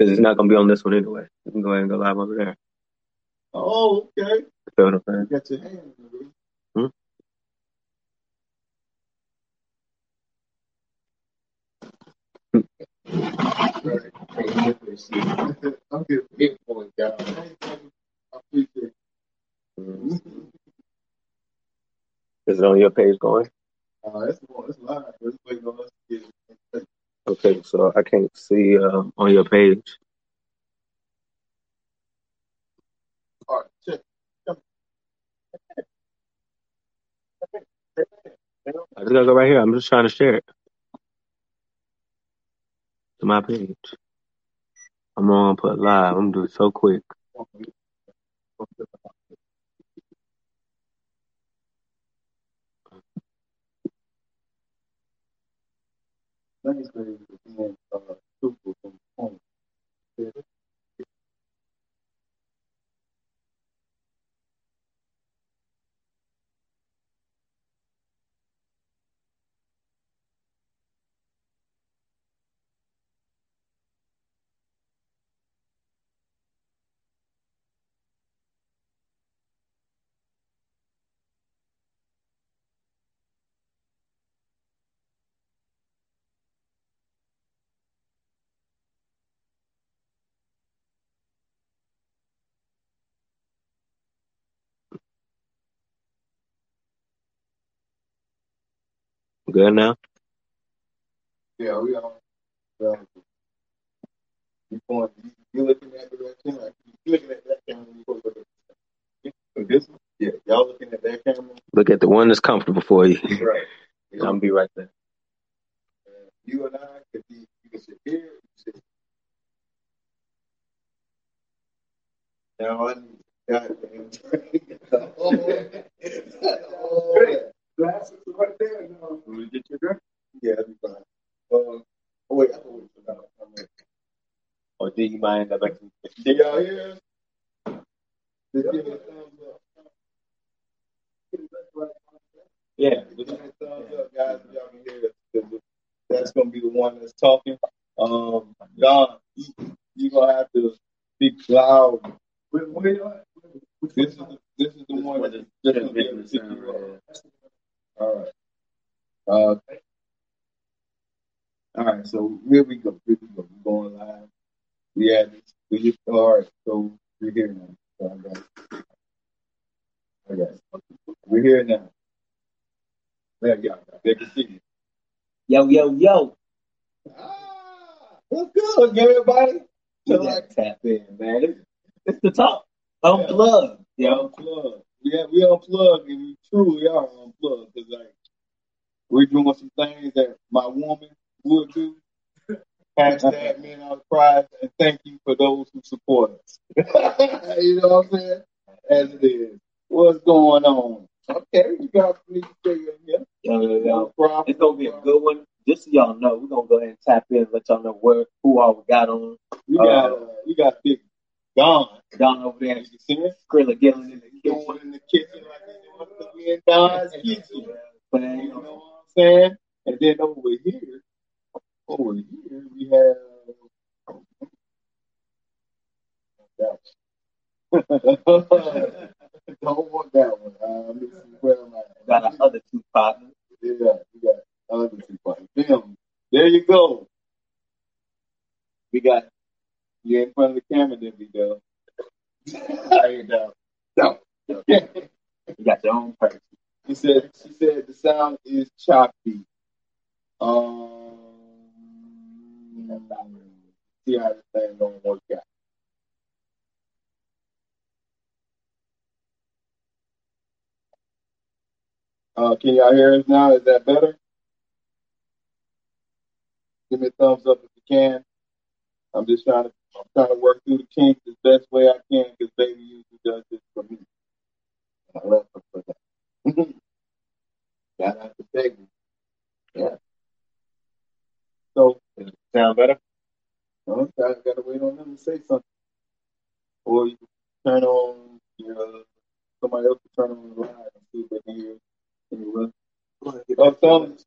Because it's not going to be on this one anyway. You can go ahead and go live over there. Oh, okay. Feel what I'm saying? You got your hands. Hmm? I'm getting big points down. I appreciate it. Mm-hmm. Is it on your page going? Uh, it's, it's live. It's waiting on us to get. Okay, so I can't see uh, on your page. All right, check. I just gotta go right here. I'm just trying to share it to my page. I'm gonna put live. I'm gonna do it so quick. Thanks, baby, for being uh, super Good now? Yeah, we are. Yeah. You point, you, you looking at direction, like you looking at that camera. You go look at this. This one? Yeah, y'all looking at that camera. Look at the one that's comfortable for you. Right. I'm gonna be right there. Uh, you and I could be, you can sit here, you can sit. Now I need goddamn oh, oh, glasses right there. No. Will you get your drink? Yeah, that'd be fine. Uh, oh wait, I can wait for that. Or do you mind that? Can y'all hear? us? Just give me a thumbs up. Yeah. Give me a thumbs up, guys, if y'all can hear. 'cause That's gonna be the one that's talking. Um, Don, you, you gonna have to speak loud. Where you at? This is the, this is the one that's just gonna be able to you. All right. Uh, all right. So here we go. Here we go. We're going live. We had this. We just all right. So we're here now. So I got. it. I got. it. We're here now. There you go. They can see you. Yo, yo, yo. Ah, what's good, everybody? So like, tap in, man. It's, it's the talk. Unplugged, we yo. unplugged. We have, we unplugged, and we truly are unplugged because like we're doing some things that my woman would do. Hashtag men on pride, and thank you for those who support us. you know what I'm saying? As it is. What's going on? Okay, you got me to in here. Yo, yo, yo. No problem. It's gonna be a good one. Just so y'all know, we're gonna go ahead and tap in, let y'all know where who all we got on. We got uh, we got big Don. Don over there, You can see it? Skrilla Gillen in the kitchen. In the kitchen like he doing because we in Don's kitchen. But, You know what I'm saying? And then over here, over here we have that. Don't want that one. Uh, this is where I'm at. got our other two partners. Yeah, we got other two partners. Them. There you go. We got you in front of the camera, there we go. you go. No. You got your own person. She said she said the sound is choppy. Um see how this thing gonna work out. Uh, can y'all hear us now? Is that better? Give me a thumbs up if you can. I'm just trying to I'm trying to work through the kinks the best way I can because baby usually does this for me. And I love her for that. Shout out to baby. Yeah. So Does it sound better? uh, I gotta wait on them to say something. Or you can turn on your somebody else can turn on the live and see if they can hear. Can you run? Oh, thumbs.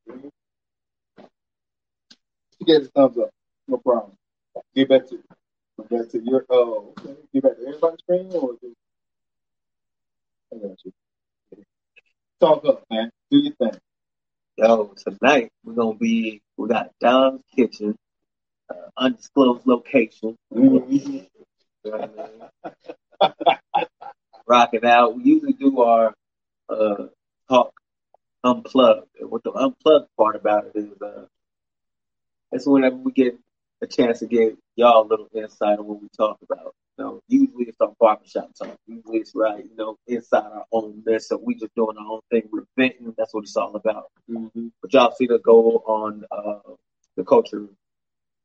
She gave us thumbs up. No problem. get back to back to your oh get back to everybody's screen or just, I got you. Talk up, man. Do your thing. Yo, tonight we're gonna be we got Don's Kitchen, uh, undisclosed location. Mm-hmm. You know I mean? Rocking out. We usually do our uh, talk unplugged. And what the unplugged part about it is, uh, it's whenever we get a chance to give y'all a little insight on what we talk about. You know, usually it's our barbershop talk. Usually it's right, you know, inside our own mess. So we just doing our own thing. We're venting. That's what it's all about. Mm-hmm. But y'all see the go on uh, the culture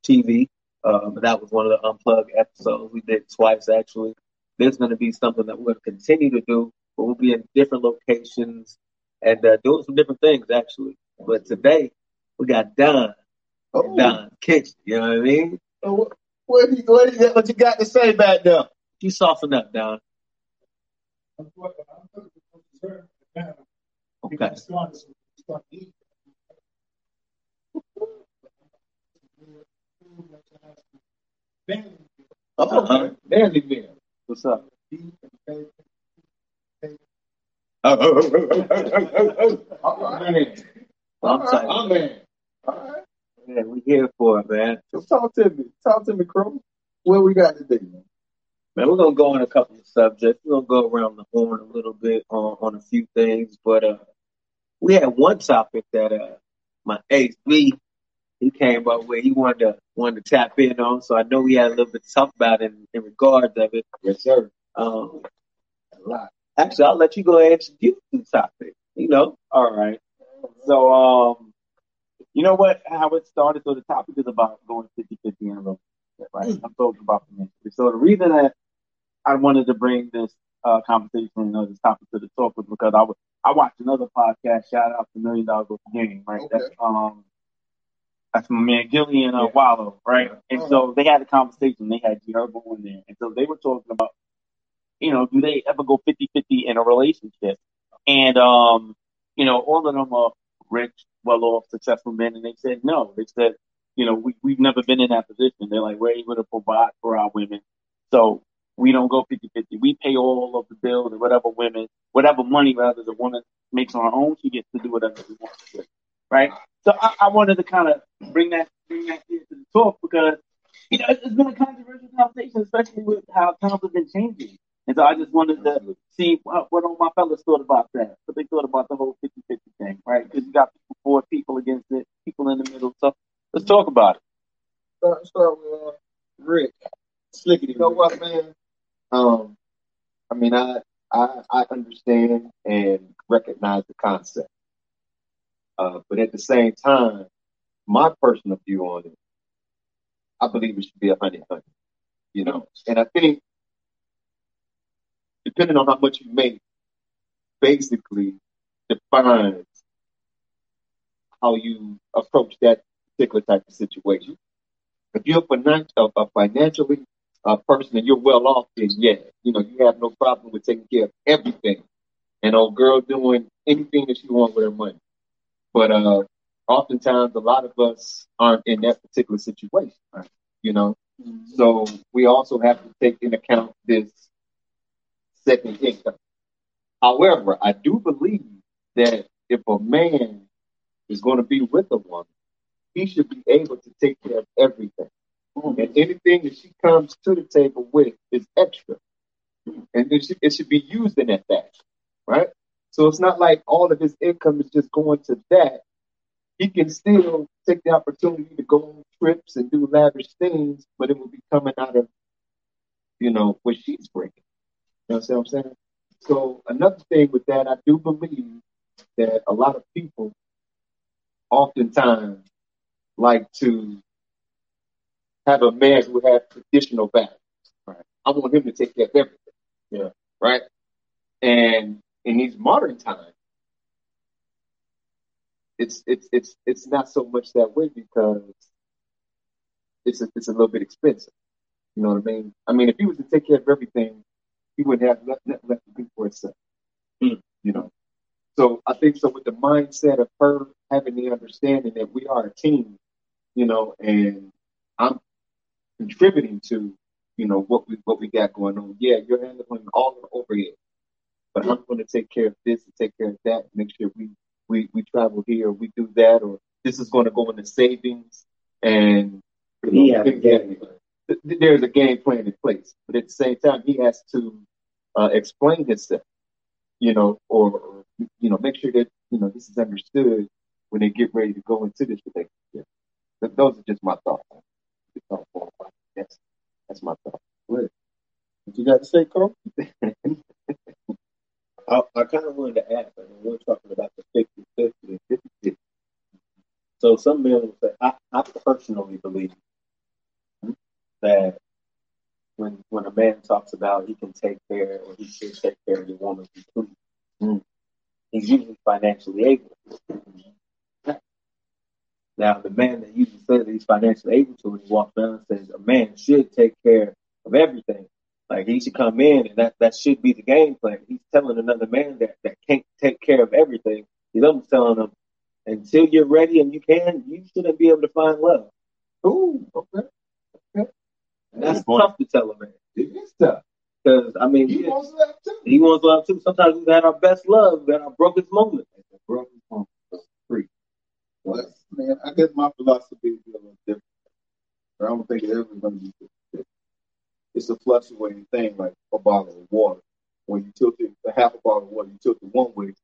TV. Um, that was one of the unplugged episodes we did twice actually. There's going to be something that we're going to continue to do, but we'll be in different locations and uh, doing some different things actually. But today we got Don, Oh, Don's Kitchen. You know what I mean? what, what, you, what, you, what you got to say back there? You soften up, Don. Okay. Oh, Uh-huh. okay. Dandy man. What's up? Oh, oh, oh, oh, oh, oh, oh, oh. All right. I'm sorry. All man. All right. Yeah, we here for it, man. So talk to me. Talk to me, Crow. What we got today, man? Man, we're gonna go on a couple of subjects. We're gonna go around the horn a little bit on, on a few things, but uh, we had one topic that uh, my ace B he came up with. He wanted to wanted to tap in on, so I know we had a little bit to talk about in, in regards of it. Yes, sir. Um, A lot. actually, I'll let you go ahead and introduce the topic. You know, All right. So, um, you know what? How it started. So the topic is about going 50-50 in a relationship, right? I'm talking about the financially. So the reason that I wanted to bring this uh, conversation, you know, this topic to the talk was because I was I watched another podcast. Shout out to Million Dollars Worth Game, right? Okay. That's um. That's my man Gillian uh, Yeah. Wallo, right? Yeah. And so they had a conversation. They had G Herbo in there. And so they were talking about, you know, do they ever go 50 50 in a relationship? And, um, you know, all of them are rich, well off, successful men. And they said no. They said, you know, we, we've never been in that position. They're like, we're able to provide for our women. So we don't go 50 50. We pay all of the bills and whatever women, whatever money rather the woman makes on her own, she gets to do whatever she wants to. Do. Right? So I, I wanted to kind of bring that bring that into the talk because you know it's, it's been a controversial conversation, especially with how times have been changing. And so I just wanted to see what, what all my fellas thought about that, what they thought about the whole 50-50 thing, right? Because you got people for people against it, people in the middle. So let's talk about it. Start, start with uh, Rick. Slickety. You know what, man? Um, I mean, I, I, I understand and recognize the concept. Uh, but at the same time, my personal view on it, I believe it should be a hundred hundred, you know, and I think depending on how much you make, basically defines how you approach that particular type of situation. If you're a, a financially uh, person and you're well off, then yeah, you know, you have no problem with taking care of everything. And old girl doing anything that she wants with her money. But uh, oftentimes, a lot of us aren't in that particular situation, right? you know. So we also have to take into account this second income. However, I do believe that if a man is going to be with a woman, he should be able to take care of everything. And anything that she comes to the table with is extra. And it should, it should be used in that fashion, right? So it's not like all of his income is just going to that. He can still take the opportunity to go on trips and do lavish things, but it will be coming out of, you know, what she's bringing. You know what I'm saying? So another thing with that, I do believe that a lot of people oftentimes like to have a man who has traditional values. Right. I want him to take care of everything. Yeah. Right. And in these modern times, it's it's it's it's not so much that way because it's a, it's a little bit expensive. You know what I mean? I mean, if he was to take care of everything, he wouldn't have nothing left left to do for himself. Mm. You know. So I think so with the mindset of her having the understanding that we are a team, you know, and I'm contributing to, you know, what we what we got going on. Yeah, you're handling all the overhead, but I'm going to take care of this and take care of that. Make sure we we we travel here, we do that, or this is going to go into savings, and you know, He has a things game like that. Th- there's a game plan in place, but at the same time, he has to uh, explain himself, you know, or, you know, make sure that you know this is understood when they get ready to go into this relationship. Th- those are just my thoughts. That's that's my thought. What you got to say, Carl? I, I kind of wanted to ask, I mean, we're talking about the 50 50 and 50 50. So some men will say, I, I personally believe that when when a man talks about he can take care or he should take care of your woman completely, Mm. he's usually financially able. Now, the man that usually says that he's financially able to, when he walks down and says a man should take care of everything. Like he should come in, and that that should be the game plan. He's telling another man that that can't take care of everything. He's almost telling him, until you're ready and you can, you shouldn't be able to find love. Ooh, okay. And that's tough to tell a man It is tough. because I mean, He he, wants that too. he wants love too. Sometimes we've had our best love, we've had our brokest moments. Broken home, free. Well, man, I guess my philosophy is a little different. I don't think it's ever going to be 50 It's a fluctuating thing, like a bottle of water. When you tilt it, a half a bottle of water, you tilt it one way,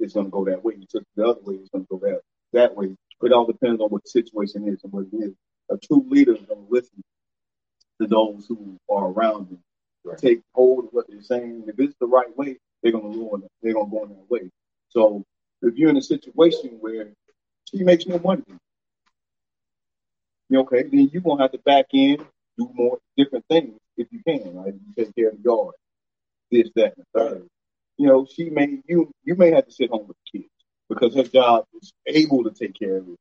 it's going to go that way. You tilt it the other way, it's going to go that that way. It all depends on what the situation is and what it is. A true leader is going to listen to those who are around them. Right. Take hold of what they're saying. If it's the right way, they're going to go in. They're going to go in that way. So if you're in a situation where she makes more money, okay, then you're gonna have to back in, do more different things if you can. Like you take care of the yard, this, that, and the third. You know, she may you you may have to sit home with the kids because her job is able to take care of it.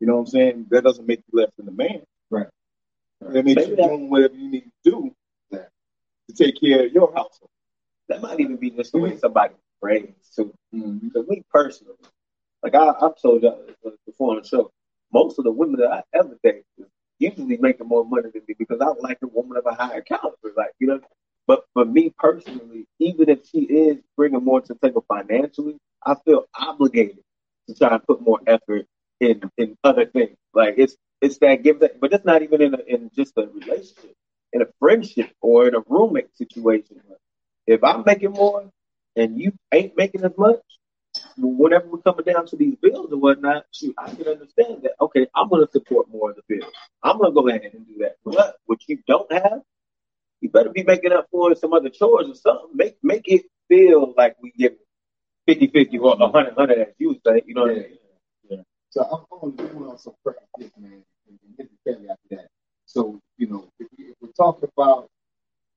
You know what I'm saying? That doesn't make you less than a man. Right. That makes Maybe you that- doing whatever you need to do to take care of your household. That might even be just the way somebody raised too. Mm-hmm. Because me personally, like I, I've told y'all before on the show, most of the women that I ever dated usually making more money than me because I like a woman of a higher caliber. Like you know, but for me personally, even if she is bringing more to the table financially, I feel obligated to try and put more effort in in other things. Like it's it's that give that, but it's not even in a, in just a relationship, in a friendship or in a roommate situation. If I'm making more and you ain't making as much, whenever we're coming down to these bills or whatnot, shoot, I can understand that. Okay, I'm going to support more of the bills. I'm going to go ahead and do that. But what you don't have, you better be making up for some other chores or something. Make make it feel like we give 50 50 or 100 100 as you say. You know what I mean? So I'm, going to do on some practice, man, and get the caveat to that. So, you know, if, we, if we're talking about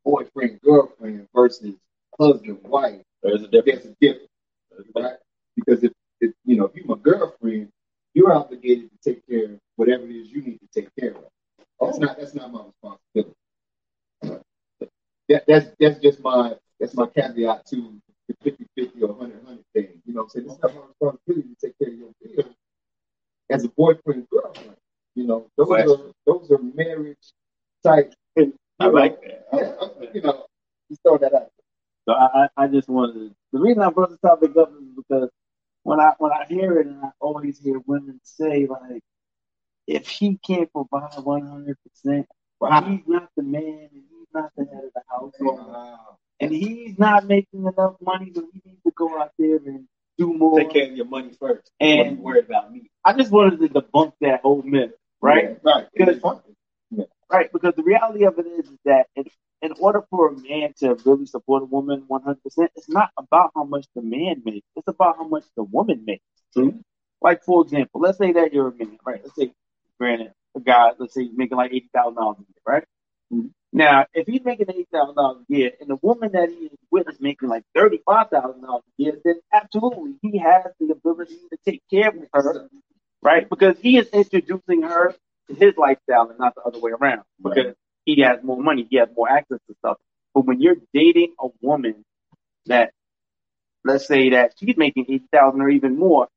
boyfriend, girlfriend versus husband, wife, There's a difference. there's a difference, right? Because if, if you know, if you're my girlfriend, you're obligated to take care of whatever it is you need to take care of. That's oh. not that's not my responsibility. That, that's that's just my that's my caveat to the 50 50 or 100 100 thing. You know what I'm saying? It's not my responsibility to take care of your bills as a boyfriend girlfriend. You know, those Right. are those are marriage type. I know, like that. yeah, I- you know, just throw that out. So I, I just wanted the reason I brought this topic up is because when I when I hear it and I always hear women say like if he can't provide one hundred percent, he's not the man and he's not the head of the household and he's not making enough money, so he needs to go out there and do more. Take care of your money first. And- worry about me. I just wanted to debunk that whole myth, right? Right. Because right, because the reality of it is, is that in, in order for a man to really support a woman 100%, it's not about how much the man makes. It's about how much the woman makes. True. Like, for example, let's say that you're a man, right? Let's say, granted, a guy, let's say he's making like $80,000 a year, right? Mhm. Now, if he's making eight thousand dollars a year and the woman that he is with is making like $35,000 a year, then absolutely he has the ability to take care of her, right? Because he is introducing her to his lifestyle and not the other way around. Because he has more money, he has more access to stuff. But when you're dating a woman that, let's say that she's making eight thousand or even more,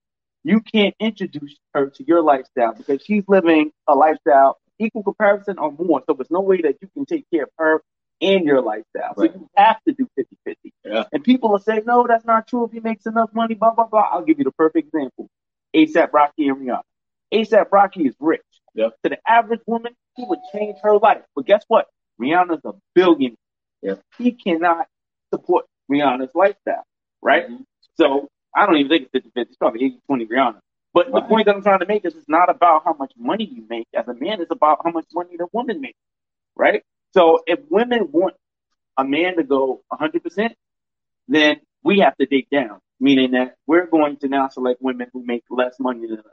you can't introduce her to your lifestyle because she's living a lifestyle equal comparison or more. So there's no way that you can take care of her and your lifestyle. Right. So you have to do 50 50. Yeah. And people will say, no, that's not true. If he makes enough money, blah, blah, blah. I'll give you the perfect example ASAP Rocky and Rihanna. ASAP Rocky is rich. Yep. To the average woman, he would change her life. But guess what? Rihanna's a billionaire. Yep. He cannot support Rihanna's lifestyle, right? Mhm. So I don't even think it's 50 50. It's probably 80 20 Rihanna. But the point that I'm trying to make is it's not about how much money you make as a man, it's about how much money the woman makes, right? So if women want a man to go 100%, then we have to dig down, meaning that we're going to now select women who make less money than us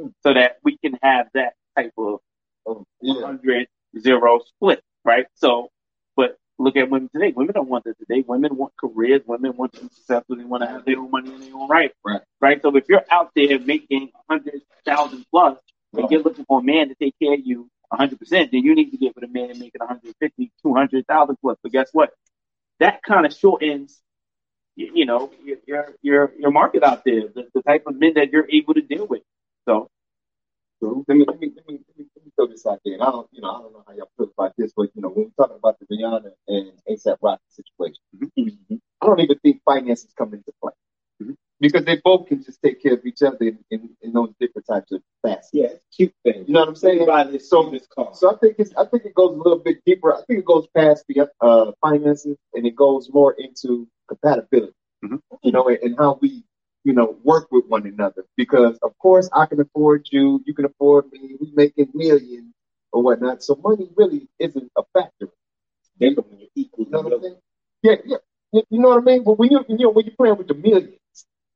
hmm. so that we can have that type of Oh, Yeah. 100 zero split, right? So, look at women today. Women don't want that today. Women want careers. Women want to be successful. They want to have their own money in their own right. Right. Right. So if you're out there making 100,000 plus and you're looking for a man to take care of you 100%, then you need to get with a man making 150, 200,000 plus. But guess what? That kind of shortens, you, you know, your, your, your, your market out there, the, the type of men that you're able to deal with. So, So let me let me let me let me, let me throw this out there. And I don't you know I don't know how y'all feel about this, but you know when we're talking about the Rihanna and ASAP Rocky situation, Mhm. I don't even think finances come into play Mhm. because they both can just take care of each other in, in, in those different types of facets. Yeah, cute thing. You know what I'm saying? This, So- this car. So I think it's I think it goes a little bit deeper. I think it goes past the uh, finances and it goes more into compatibility. Mhm. You know, and, and how we you know work with one another. Because of course I can afford you, you can afford me. We making millions or whatnot. So money really isn't a factor. when you're equal. You know what I'm saying? Yeah, yeah. You, know what I mean? But when you you know when you're playing with the millions,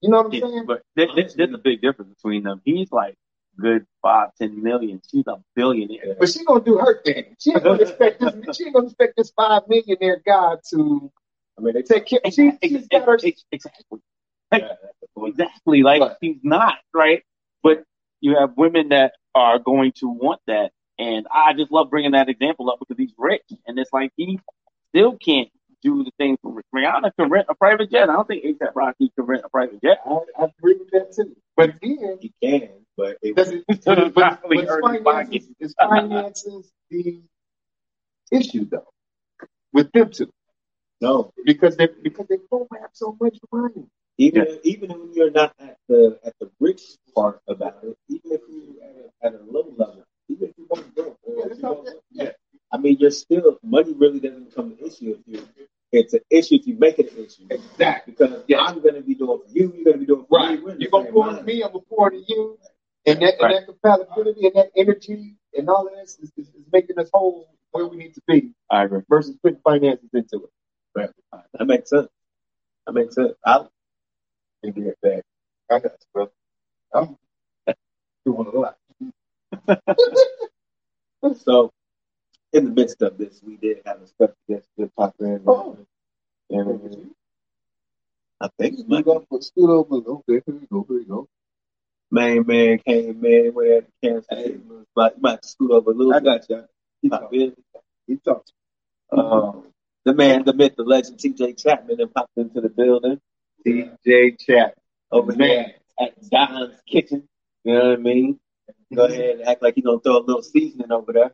you know what I'm Yeah, saying? but there, there- there's a big difference between them. He's like good five, ten million. She's a billionaire. But she gonna do her thing. She ain't gonna expect this. She ain't gonna expect this five millionaire guy to I mean, they take care. She, she's got her. ex- Exactly. Exactly. Like Right. she's not right, but you have women that are going to want that, and I just love bringing that example up because he's rich, and it's like he still can't do the thing for Rihanna can rent a private jet. I don't think ASAP Rocky can rent a private jet. I, I agree with that too. But again, you can, but it, doesn't. But, but, but Probably is hurt his finances, is finances the issue though with them too. no. because they because they both have so much money. Even even when you're not at the at the rich part about it, even if you're at a, at a low level, even if you don't go, Yeah, or if it's you don't, okay. yeah. I mean, you're still money really doesn't become an issue if you. It's an issue if you make it an issue. Exactly. Because Yeah. I'm going to be doing for you, you're going to be doing for Right. me. We're in the You're gonna same pour to me, I'm gonna pour to you, and that Right. and that compatibility and that energy and all of this is, is, is making us whole where we need to be I agree. versus putting finances into it. Right. That makes sense. That makes sense. I And get that. I got bro. I'm doing a lot. So, in the midst of this, we did have a special guest to pop in. Oh. And I think We my got put scoot over. Okay, here we go. Here we go. main man came in with that cancer. But you might scoot over a little I got you. He in. He talked. Um, the man, the myth, the legend, TJ Chapman, then popped into the building TJ Chat. over there at Don's Kitchen. You know what I mean? Go mm-hmm. ahead and act like you're going to throw a little seasoning over there.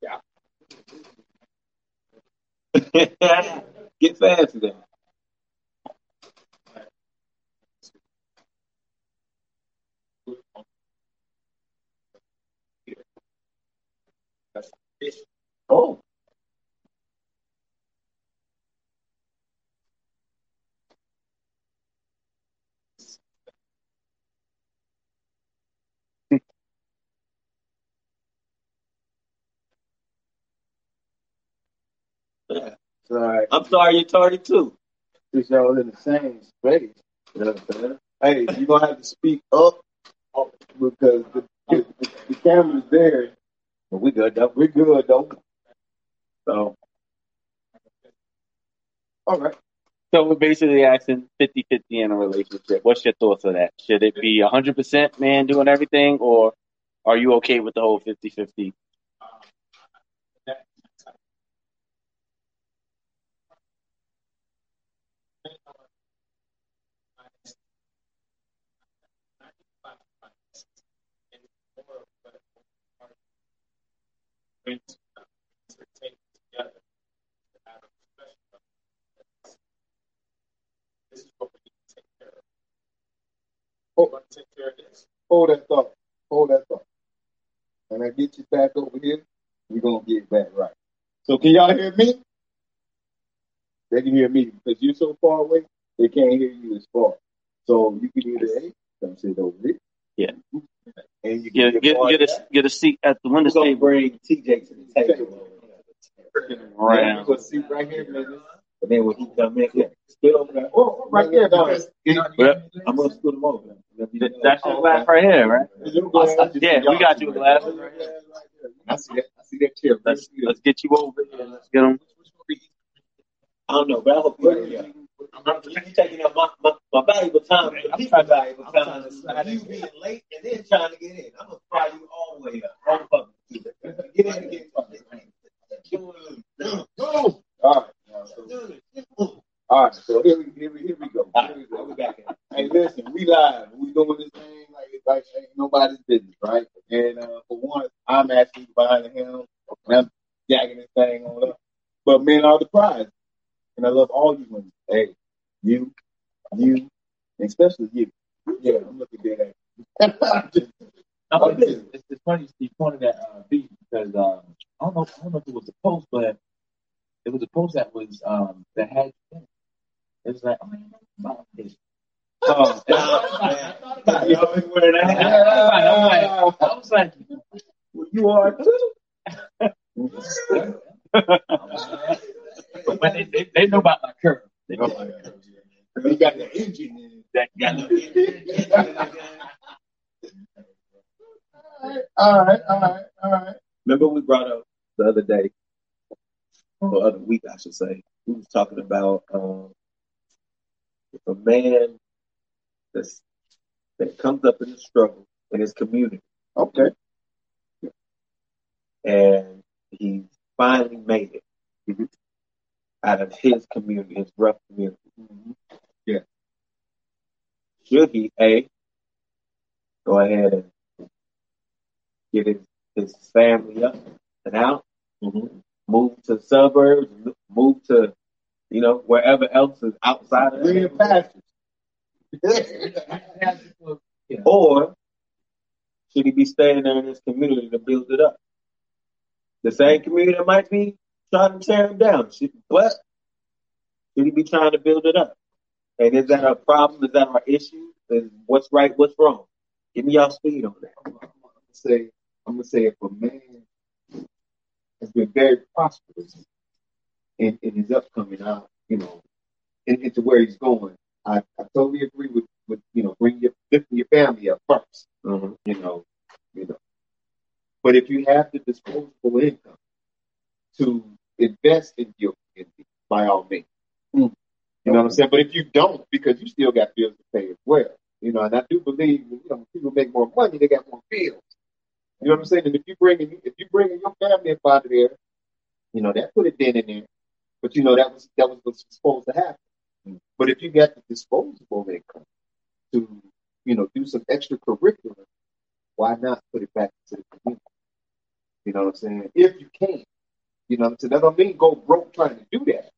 Yeah. Get fancy then. Oh. Yeah. Sorry. I'm sorry you're tardy too. Since y'all in the same space. You know what I'm saying? Hey, you're gonna have to speak up because the, the, the camera's there. But we good though. We're good though. So All right. So we're basically asking 50-50 in a relationship. What's your thoughts on that? Should it be 100% man doing everything or Are you okay with the whole 50-50? Hold, hold that thought. Hold that thought. And I get you back over here, we're gonna get back right. So can y'all hear me? They can hear me because you're so far away, they can't hear you as far. So you can hear either hey, come sit over here. Yeah. And you can Get get get a get a seat at the window table. bring TJ to the table. Right. We're gonna sit right here, man. But then when he come in, yeah, spit over there. Oh, oh right there, But I'm gonna scoot him over. that's your glass right here, right? Yeah, we got you a glass. I see that. I see that chair. Let's let's get you over here. Let's get them. I don't know, but I hope you're yeah. I'm you taking up my, my, my valuable time. I'm trying valuable time. You being late and then trying to get in. I'm gonna fry you all the way up. I'm fucking get in and get All right. so- All right, so here we, here we, here we go. Here we go. back. Hey, listen, we live. We doing this thing like it's like ain't nobody's business, right? And uh, for one, I'm actually behind him, and I'm jacking this thing on up. But men are the prize, and I love all you women. Hey, you, you, and especially you. Yeah, I'm looking dead at you. No, it's, it's, it's funny you pointed at uh, B because um, I don't know I don't know if it was a post, but it was a post that was um, that had it was like oh man, about this. Oh, You always wearing I that. was like, I was like, You are too. but they, they, they know about my curve. They know Oh, yeah. You got the engine in it. that got no All right, all right, all right. Remember we brought up the other day, or other week, I should say. We was talking about um, if a man that's, that comes up in the struggle in his community Okay. and he finally made it mm-hmm, out of his community, his rough community. Yeah. Should he a go ahead and get his, his family up and out, mm-hmm. move to suburbs, move to you know wherever else is outside of Green pastures. or should he be staying there in his community to build it up? The same community that might be trying to tear him down. But? Should he be trying to build it up? And is that a problem? Is that our issue? Is what's right? What's wrong? Give me y'all speed on that. Say, I'm gonna say, if a man has been very prosperous in, in his upcoming out, you know, in, into where he's going, I, I totally agree with, with you know, bring your lifting your family up 1st Mhm. you know, you know. But if you have the disposable income to invest in your community, by all means. Mm. You know what I'm saying? But if you don't, because you still got bills to pay as well, you know, and I do believe, you know, people make more money, they got more bills. You know what I'm saying? And if you bringing if you bringing your family up out of there, you know, that put a dent in there. But you know that was that was what's supposed to happen. But if you got the disposable income to, you know, do some extracurricular, why not put it back into the community? You know what I'm saying? If you can. You know what I'm saying? That don't mean go broke trying to do that.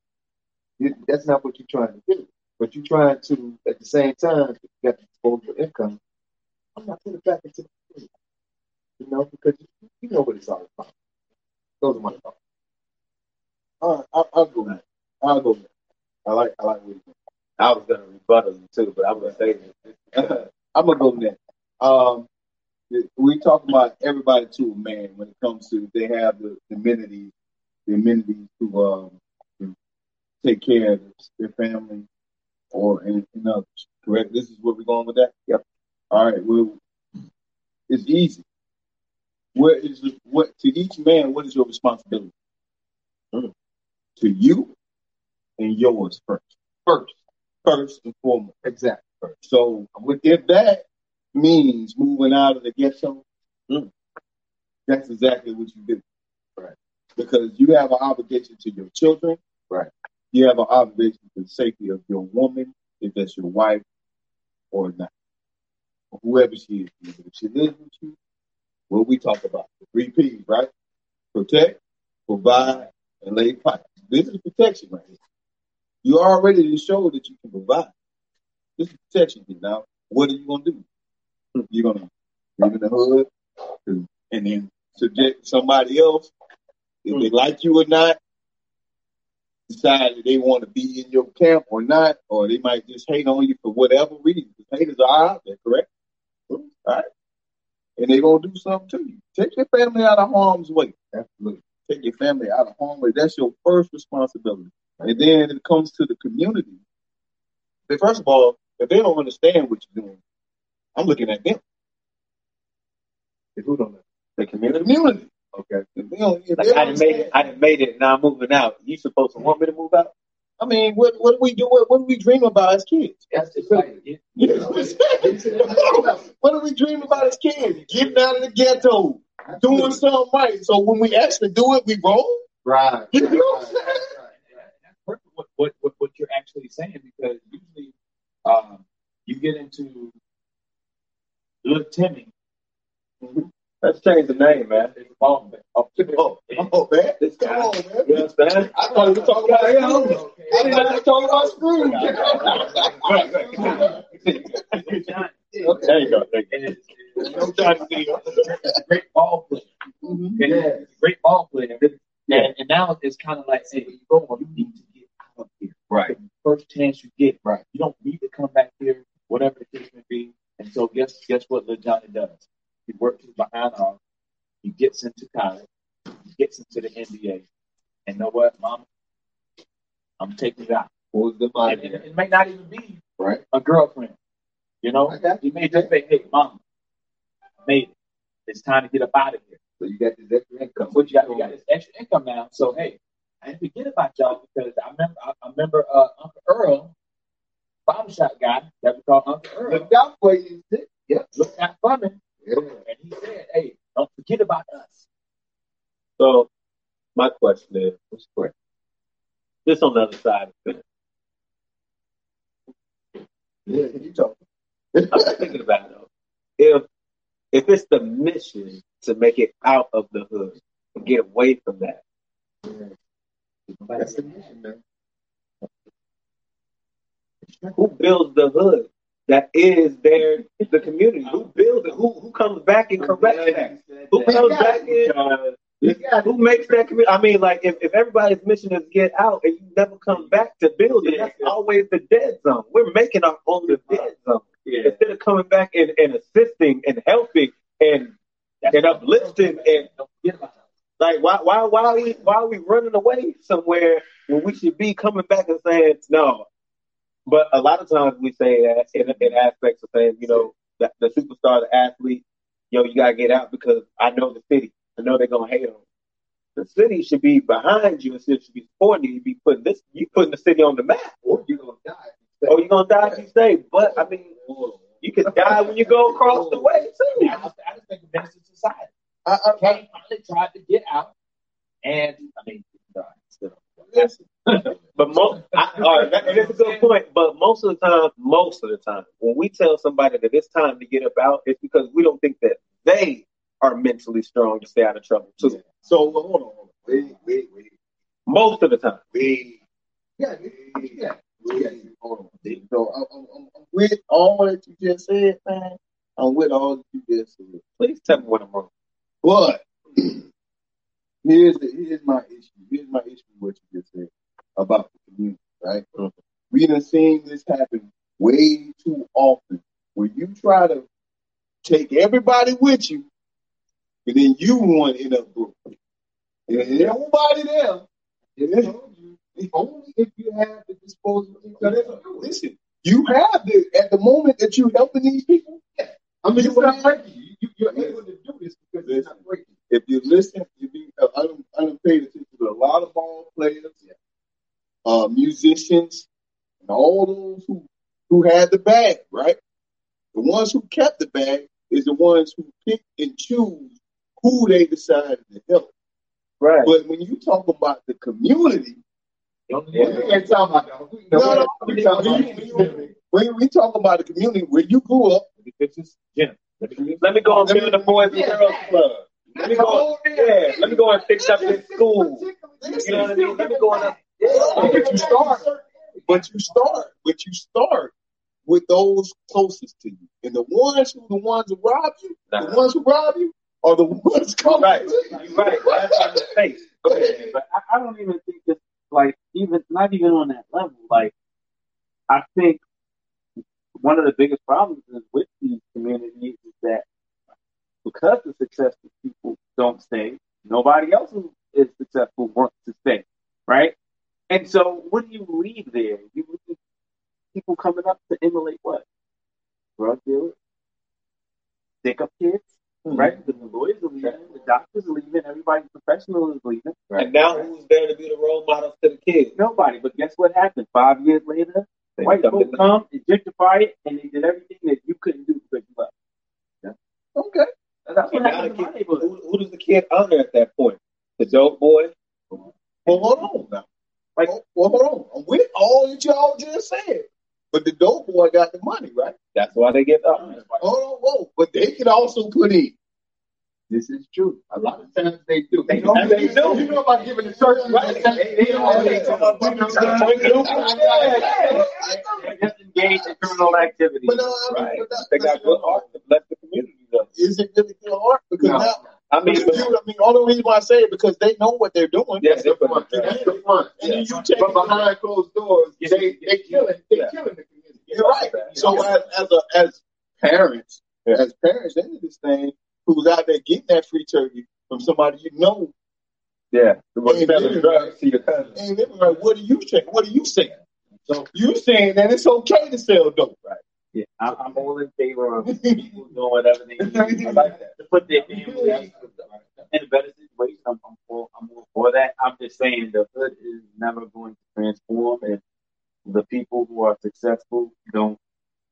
That's not what you're trying to do. But you're trying to, at the same time, if you got the disposable income, I'm not putting it back into the. You know, because you, know what it's all about. Those are my thoughts. All right, I'll, I'll go that. I'll go that. I like, I like what you I was gonna rebuttal you too, but I'm gonna say this. I'm gonna go that. Um, we talk about everybody to a man when it comes to they have the, the amenities, the amenities to um to take care of their family or and others. Correct. This is where we're going with that. Yep. All right. Well, it's easy. What is the- what to each man? What is your responsibility? Mm. To you and yours first. First, first and foremost. Exactly. First. So with- if that means moving out of the ghetto Mm. That's exactly what you do. Right. Because you have an obligation to your children. Right. You have an obligation to the safety of your woman, if that's your wife or not. Or whoever she is. If she lives with you, what we talk about. The three P's, right? Protect, provide, and lay pipe. This is protection right here. You already showed that you can provide. This is protection here. Now, what are you gonna do? You're gonna live in the hood and then subject somebody else, if they like you or not, decide that they want to be in your camp or not, or they might just hate on you for whatever reason. Haters are out there, correct? All right. And they're gonna do something to you. Take your family out of harm's way. Absolutely. Take your family out of harm's way. That's your first responsibility. And then it comes to the community. But first of all, if they don't understand what you're doing, I'm looking at them. If who don't know? The The community. community. Okay. If they don't, if Like they I made it. I made it. Now I'm moving out. You supposed to want me to move out? I mean, what what do we do? What, what do we dream about as kids? That's just like You know what I'm saying? what do we dream about as kids? Getting out of the ghetto, doing something right. So when we actually do it, we roll. Right. You know what I'm saying? that's perfect what, what, what, what you're actually saying because usually um, you get into little Timmy Let's change the name, man. is a ball man. Oh, oh, oh, oh, man. Come on, man. You understand? I thought we were talking about Scrooge. I didn't know we were talking about Scrooge. There you go. There you And it's, it's no time to be a great ball player. Mm-hmm. And it's a great ball player. And, and now it's kind of like, hey, you go on, you need to get out of here. Right. First chance you get. Right. You don't need to come back here, whatever the case may be. And so guess guess what Lil Johnny does? He works his behind off. He gets into college. He gets into the NBA. And know what, Mama? I'm taking you out. Who's the and it may not even be Right. a girlfriend. You know, got he may just say, "Hey, mom, I made it. It's time to get up out of here." So you got this extra income. But you got, you got this extra income now. So hey, I didn't forget about y'all because I remember I, I remember uh, Uncle Earl, barbershop guy that we call Uncle Earl, Look out for you. Yep. looked out for me, Yeah. and he said, "Hey, don't forget about us." So my question is, What's the question? this on the other side of it. Yeah, you talking. I'm thinking about it though. If if it's the mission to make it out of the hood and get away from that, That's the mission, man. who builds the hood? That is their the community. Who builds it? Who who comes back and corrects that? Who comes back in? Who makes that community? I mean, like if, if everybody's mission is get out and you never come back to build it, that's always the dead zone. We're making our own dead zone instead of coming back and, and assisting and helping and and uplifting and Don't forget about us. like why why why are we why are we running away somewhere when we should be coming back and saying no? But a lot of times we say that in, in aspects of saying, you know, the, the superstar, the athlete, yo, you gotta get out because I know the city. I know they're gonna hate on. you. The city should be behind you instead should be supporting you. You be putting this, you putting the city on the map. Or you're going to die. Or you're gonna die if you stay. But I mean, you can die when you go across the way too. I just, I just think of Menace II Society. I, I, Caine finally tried to get out, and I mean, he died still. But most, I, all right, that, that's a good point. But most of the time, most of the time, when we tell somebody that it's time to get up out, it's because we don't think that they are mentally strong to stay out of trouble too. so hold on, hold on. Wait, wait, wait. Most of the time. Wait. Yeah, yeah, yeah. Hold on. So I'm, I'm, I'm I'm with all that you just said, man. I'm with all that you just said. Please tell me what I'm wrong. But here's the, here's my issue. Here's my issue with what you just said about the community, right? Mhm. We seen this happen way too often, where you try to take everybody with you, and then you one end up broke. And nobody there. You. Only if you have the disposable income. Listen, you have the at the moment that you're helping these people. I mean, it's not breaking you. you. You're able to do this because it's not breaking If you listen, you uh, I don't, pay attention to a lot of ball players, uh, musicians, and all those who who had the bag, right? The ones who kept the bag, is the ones who pick and choose who they decided to help. Right. But when you talk about the community, Yeah. We ain't talking about that. no, no, we talk, when, you- we talk about the community where you grew up, This is Jennifer. Let me- Let me go and build the Boys and Girls Club. Let me go. Yeah. Let me go and fix up this school. You know what I mean? Let me go and. But you start, but you start, but you start with those closest to you, and the ones who the ones who rob you, the ones who rob you, are the ones coming. Right. you. Right. That's a mistake. Go ahead. But I, I don't even think it's like even not even on that level. Like I think one of the biggest problems is with these communities is that because the successful people don't stay, nobody else who is successful wants to stay, right? And so what do you leave there? You leave people coming up to emulate what? Drug dealers, stick up kids, mm-hmm. right? Because the lawyers are leaving, the doctors are leaving, everybody professional is leaving. And now who's there to be the role models to the kids? Nobody. But guess what happened? Five years later, They white dumped folk it. come and gentrify it, and they did everything that you couldn't do because you left. Okay. That's what now happened the kid, who, who does the kid honor at that point? The dope boy? Well, hold on now. Like- well, hold on. I'm with all that y'all just said, but the dope boy got the money, right? That's why they get up. Hold on, whoa. But they can also put in. This is true. A lot of times they do. They You know, do. They do. You know about giving the church Right. They- they always come up with Just engaged in criminal activity. But, uh, Right. but that- They got good art to bless the community though. Is it really good art? Because No. now, I mean, I mean, I mean, the only reason why I say it because they know what they're doing. Yes, That's the they- front. That's the front. And then you But take behind closed doors, they they killing they Yeah. killing the community. You're right. So as as a, as parents, Yeah. as parents into this thing, who's out there getting that free turkey from somebody you know, yeah. The one selling drugs to your cousin. and they're like, what are you saying? What are you saying? So you saying that it's okay to sell dope, right? Yeah, I'm, I'm all in favor of people doing whatever they need like to put their family in a better situation. I'm, I'm, for, I'm all for that. I'm just saying the hood is never going to transform if the people who are successful don't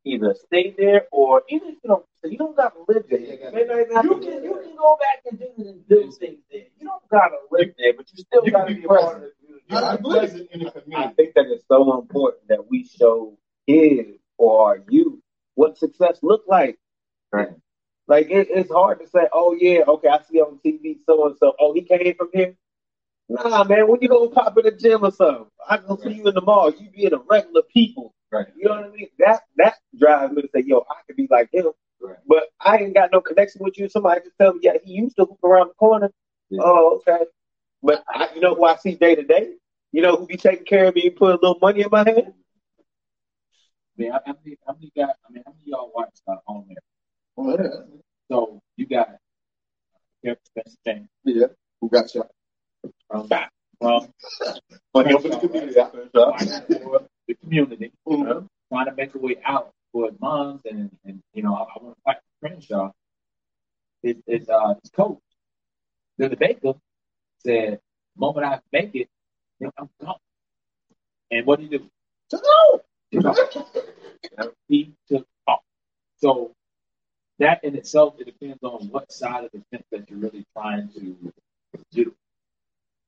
either stay there or even if you don't, you don't got to live there. You can you can go back and do and do things there. You don't got to live there, but you still You gotta be be a part of the community. I You're agree. present in the I think that it's so important that we show kids or our youth what success look like. Right. Like it, it's hard to say, oh yeah, okay, I see on TV so and so. Oh, he came from here. Nah, man, when you gonna pop in the gym or something? I can see you in the mall. You being a regular people. Right. You know what I mean? That that drives me to say, yo, I could be like him. Right. But I ain't got no connection with you. Somebody just tell me, yeah, he used to hoop around the corner. Yeah. Oh, okay. But I, you know who I see day to day? You know who be taking care of me and put a little money in my hand? Man, how many, how many guys, I mean, how many of y'all watch uh, On There? Oh, yeah. So you got Kevin Spencer yeah. Who got shot? from, from Money over the community. for the community, Mhm. trying to make a way out for his moms and, and you know, I, I want to fight for Crenshaw. His, his, uh, his coach, Billy Baker, said, the moment I make it, you know, I'm gone. And what did he do? Took off. He took off. So that in itself, it depends on what side of the fence that you're really trying to do.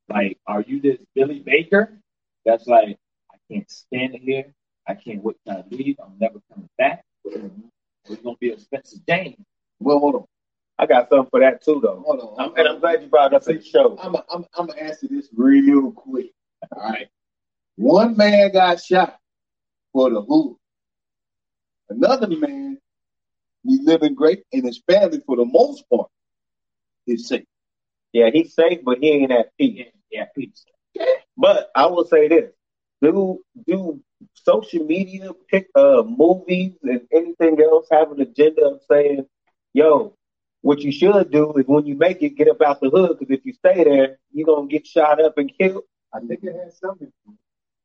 Like, are you this Billy Baker that's like, I can't stand it here. I can't wait till I leave. I'm never coming back. Or you gonna be a Spencer James. Well, hold on. I got something for that too, though. Hold on. I'm, and I'm glad you brought it up in the show. I'm I'm I'm gonna answer this real quick. All right. One man got shot for the hood. Another man, he's living great, and his family, for the most part, is safe. Yeah, he's safe, but he ain't at peace. Yeah, peace. But I will say this: do do social media pick uh movies and anything else have an agenda of saying, "Yo, what you should do is when you make it, get up out the hood because if you stay there, you're gonna get shot up and killed." I think it has something.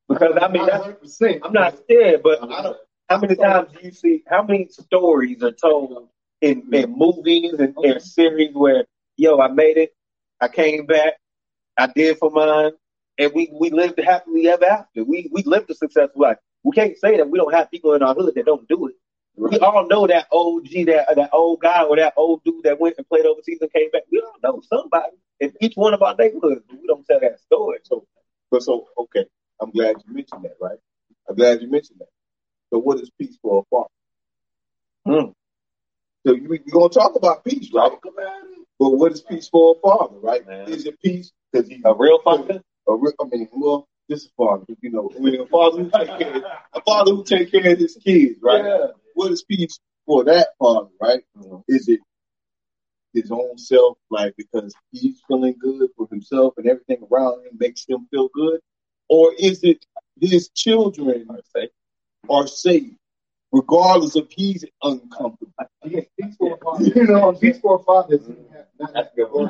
Because I mean, that's, I'm not scared, but I don't. How many times do you see? How many stories are told in, in movies and, and series where, yo, I made it, I came back, I did for mine, and we we lived happily ever after. We we lived a successful life. We can't say that we don't have people in our hood that don't do it. We all know that OG, that that old guy or that old dude that went and played overseas and came back. We all know somebody in each one of our neighborhoods. but We don't tell that story. So, but so okay, I'm glad you mentioned that, right? I'm glad you mentioned that. So, what is peace for a father? Hmm. So you, we're gonna talk about peace, right? But what is peace for a father, right? Man. Is it peace because he's A real father? A real, I mean, well, this is father, you know, I mean, a father who take care, a father who take care of his kids, right? Yeah. What is peace for that father, right? Mhm. Is it his own self, like because he's feeling good for himself and everything around him makes him feel good, or is it his children are saved, regardless if he's uncomfortable? Yeah, peace for a father. You know, peace for a father is not That's a good one.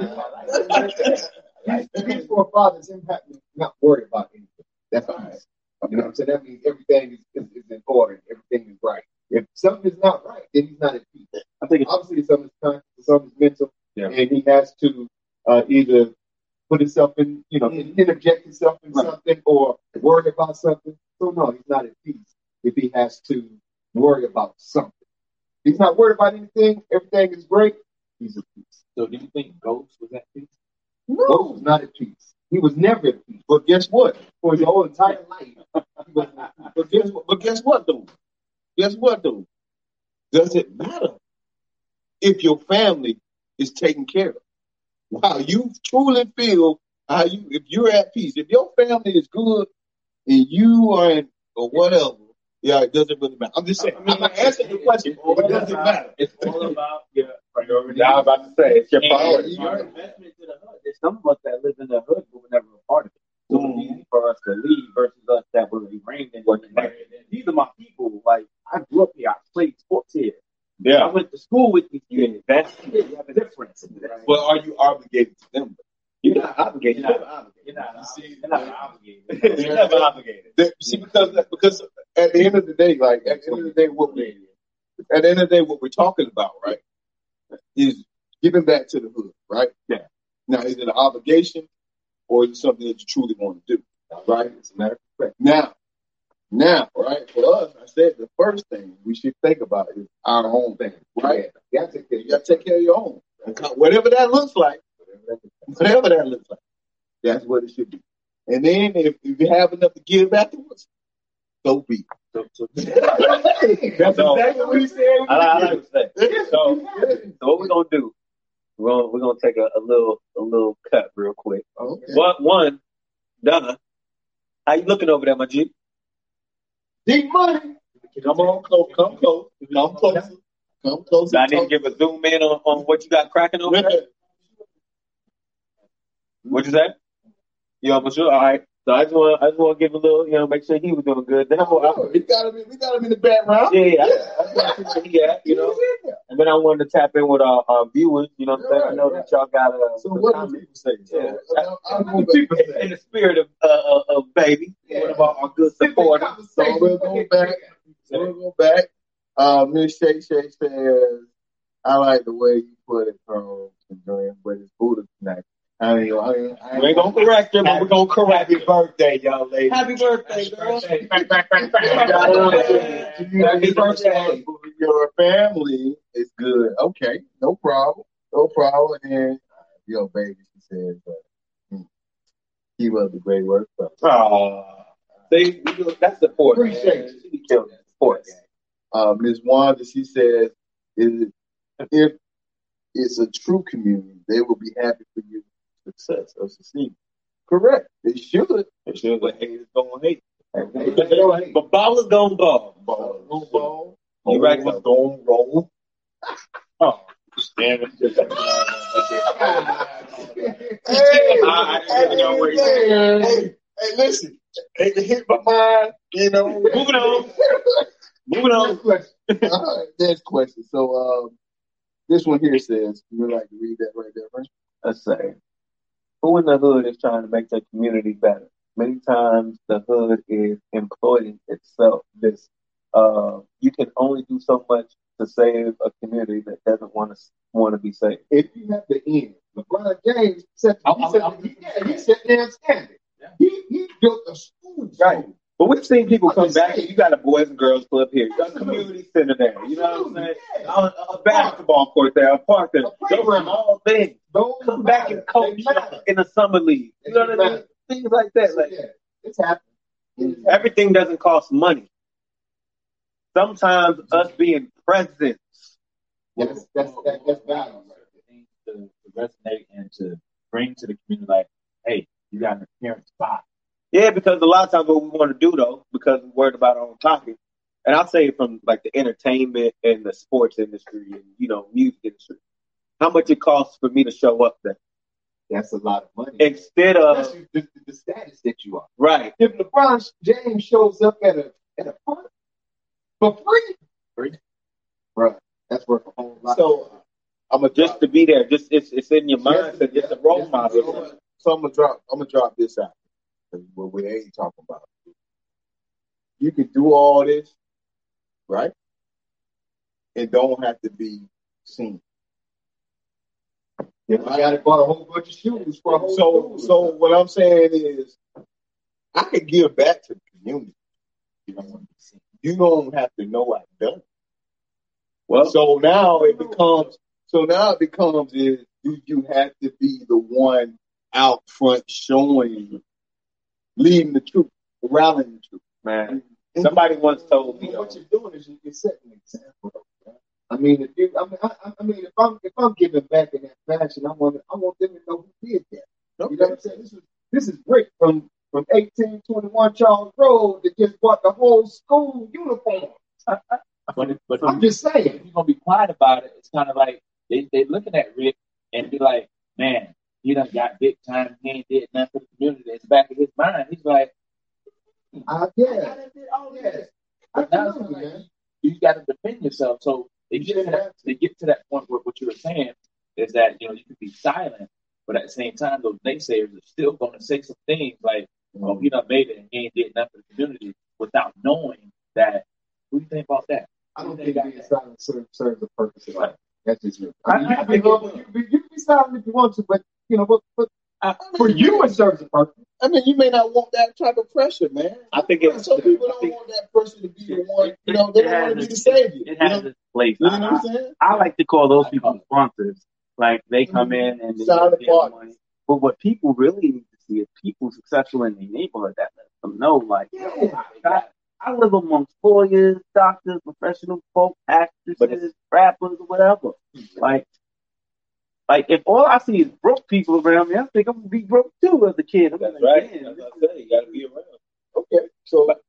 Peace for a father is him having not worried about anything. That's peace. You know what I'm saying? That means everything is, is, is in order, everything is right. If something is not right, then he's not at peace. I think Obviously, some is conscious, some is mental, Yeah. and he has to uh, either put himself in, you know, Mm-hmm. interject himself in Right. something or worry about something. So no, he's not at peace if he has to worry about something. He's not worried about anything. Everything is great. He's at peace. So do you think Ghost was at peace? No. Ghost was not at peace. He was never at peace. But guess what? For his whole entire life, he was not. But guess what? But guess what, though? Guess what, though? Does it matter if your family is taken care of? Wow, you truly feel how you if you're at peace. If your family is good and you are in or whatever, yeah, it doesn't really matter. I'm just saying. I'm not answering the question. But it doesn't matter. It's all about your priority. I was about to say it's your priority. your investment to the hood. There's some of us that live in the hood who were never a part of it. So Mhm. it's easy for us to leave versus us that were ingrained in. Like, these are my people. Like I grew up here. I played sports here. I went to school with these You kids. invest. You have a difference. Well, are you obligated to them? You're not obligated. You're You're not- obligated. You're not, You see, you're not obligated. You're never obligated. That- See, because because at the end of the day, like at the end of the day, what we at the end of the day, what we're talking about, right, is giving back to the hood, right? Yeah. Now, is it an obligation or is it something that you truly want to do, right? It's a matter of fact. Now, now, right, for us, I said the first thing we should think about is our own thing, right? You have to take care of You got to take care of your own. Whatever that looks like, whatever that looks like, that's what it should be. And then if, if you have enough to give afterwards, so be it. So, so, That's So- exactly what he said. I like, I like what you say. So, so what we're gonna do? We're gonna we're gonna take a, a little a little cut real quick. Okay. One one, Donna, how you looking over there, my G? Deep money. Come on, close, come close, come closer, come closer. I need to give a zoom in on, on what you got cracking over there? What you say? You almost sure? All right. So I just want I just want to give a little, you know, make sure he was doing good. Then I, I, Oh, we got him. In, we got him in the background. yeah, I, I want to see he at, you know. And then I wanted to tap in with our, our viewers. You know what I'm saying? I know that y'all got a. So what do people say? So, Yeah. I, I don't in, in the spirit of uh, of, baby, one of our, our good supporters. So we'll go back. We'll go back. Uh, Miss Shay Shay says, "I like the way you put it, from enjoying with his Buddha tonight." I ain't, I I We ain't gonna correct him, but we're gonna correct Happy him. birthday, young lady. Happy birthday, girl. Happy Happy birthday. Your family is good. Okay, no problem. No problem. And yo, baby, she says, uh, hmm, keep up the great work. brother. Aw. See, we that's support. man. Appreciate She be killing it. Support. Uh, Ms. Wanda, she says, is it, if it's a true community, they will be happy for your success or succeed. Correct. They should. They should. But haters gonna hate. But ballers gonna ball. Ball, no ball. You right, gonna roll. Oh, damn it. Hey, I- I know where you're hey, hey, hey, listen. It hit my mind, you know. Moving on. Moving on. Next question. Right, next question. So, um, this one here says, you would like to read that right there, right? Let's say, who in the hood is trying to make their community better? Many times the hood is employing itself. This, uh, you can only do so much to save a community that doesn't want to want to be saved. If you have the end, LeBron James said, I'm- he, I'm- said I'm- he, yeah, he said damn standard. Yeah. He he built a school Right. Zone But we've seen people come back and you got a boys and girls club here, you got a community center there, you know what I'm saying? On a basketball court there, a park there. Those are all things. Those Come back and coach in the summer league. You know what I mean? Things like that. Like it's happening. everything doesn't cost money. Sometimes us being present. That's that's that, that's value. things to, to resonate and to bring to the community like, hey, you got an appearance spot. Yeah, because a lot of times what we want to do though, because we're worried about our own pocket, and I'll say it from like the entertainment and the sports industry and you know music industry, how much it costs for me to show up there That's a lot of money. instead of the, the, status that you are. right. If LeBron James shows up at a at a park for free, Bro, that's worth a whole lot. so I'm gonna Just to be there, just it's it's in your mindset, just a role So, model. so I'm gonna drop. I'm gonna drop this out. What we ain't talking about. You can do all this, right? It don't have to be seen. If I got to buy a whole bunch of shoes for a whole So, so what I'm saying is, I could give back to the community. You know, you don't have to know I've done. it. Well, So now it becomes. So now it becomes is do you have to be the one out front showing, leading the truth, rallying the truth? man, somebody once told me, what uh, you're doing is you're setting an example. right? I mean, if you, I mean, I, I mean, if I'm if I'm giving back in that fashion, I want I want them to know who did that. You know what I'm saying? This is this is Rick from from 1821 Charles Road that just bought the whole school uniform. But if, but I'm if, just if saying. you're gonna be quiet about it, it's kind of like they they looking at Rick and be like, man, he done got big time. He ain't did nothing for the community. It's back in his mind. He's like, I guess. I done did all this. But now it's like, man. you got to defend yourself. So they get to that, they get to that point where what you were saying is that you know you can be silent, but at the same time, those naysayers are still going to say some things like, "Oh, he done made it and he ain't did nothing for the community," without knowing that. What do you think about that? I don't think being silent serves, serves a purpose at all. That's just me. I- I mean, I you, can think be, it you, you can be silent if you want to, but you know, but, but I, for you it serves a purpose. I mean, you may not want that type of pressure, man. I think it, Some people don't think- want that person to be the one. You know, they don't want to be the its- savior. It You has know, its place. you know what I, I'm saying? I like to call those people sponsors. Like they come in and they Silent get their partners. money. But what people really need to see is people successful in their neighborhood that let them know, like, yo, oh I, I live amongst lawyers, doctors, professional folk, actresses, But rappers, whatever. Like, like if all I see is broke people around me, I think I'm gonna be broke too as a kid. I'm That's like, right. damn, That's what I say. You got to be around. Okay, so But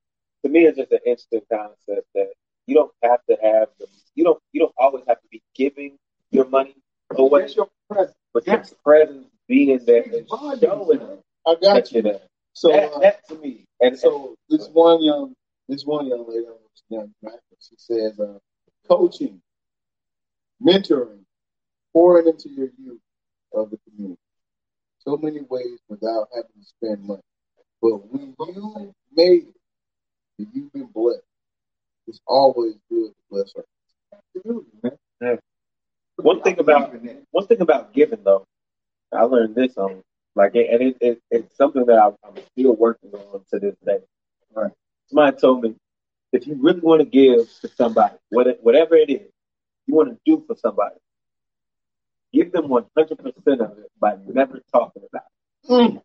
to me, it's just an instant concept that you don't have to have the, you don't you don't always have to be giving your money away, That's your presence. but That's your presence being there and showing I got that you. you're there. So, that, uh, that to me, and so so this one young, this one young lady, young man, she says, uh, coaching, mentoring, pouring into your youth of the community. So many ways without having to spend money. But when you made it, and you've been blessed, it's always good to bless her. Absolutely, man. one thing about one thing about giving though, I learned this like, and it, it it's something that I'm, I'm still working on to this day. Right. Somebody told me if you really want to give to somebody, whatever it is you want to do for somebody, give them 100 percent of it by never talking about it. Mm.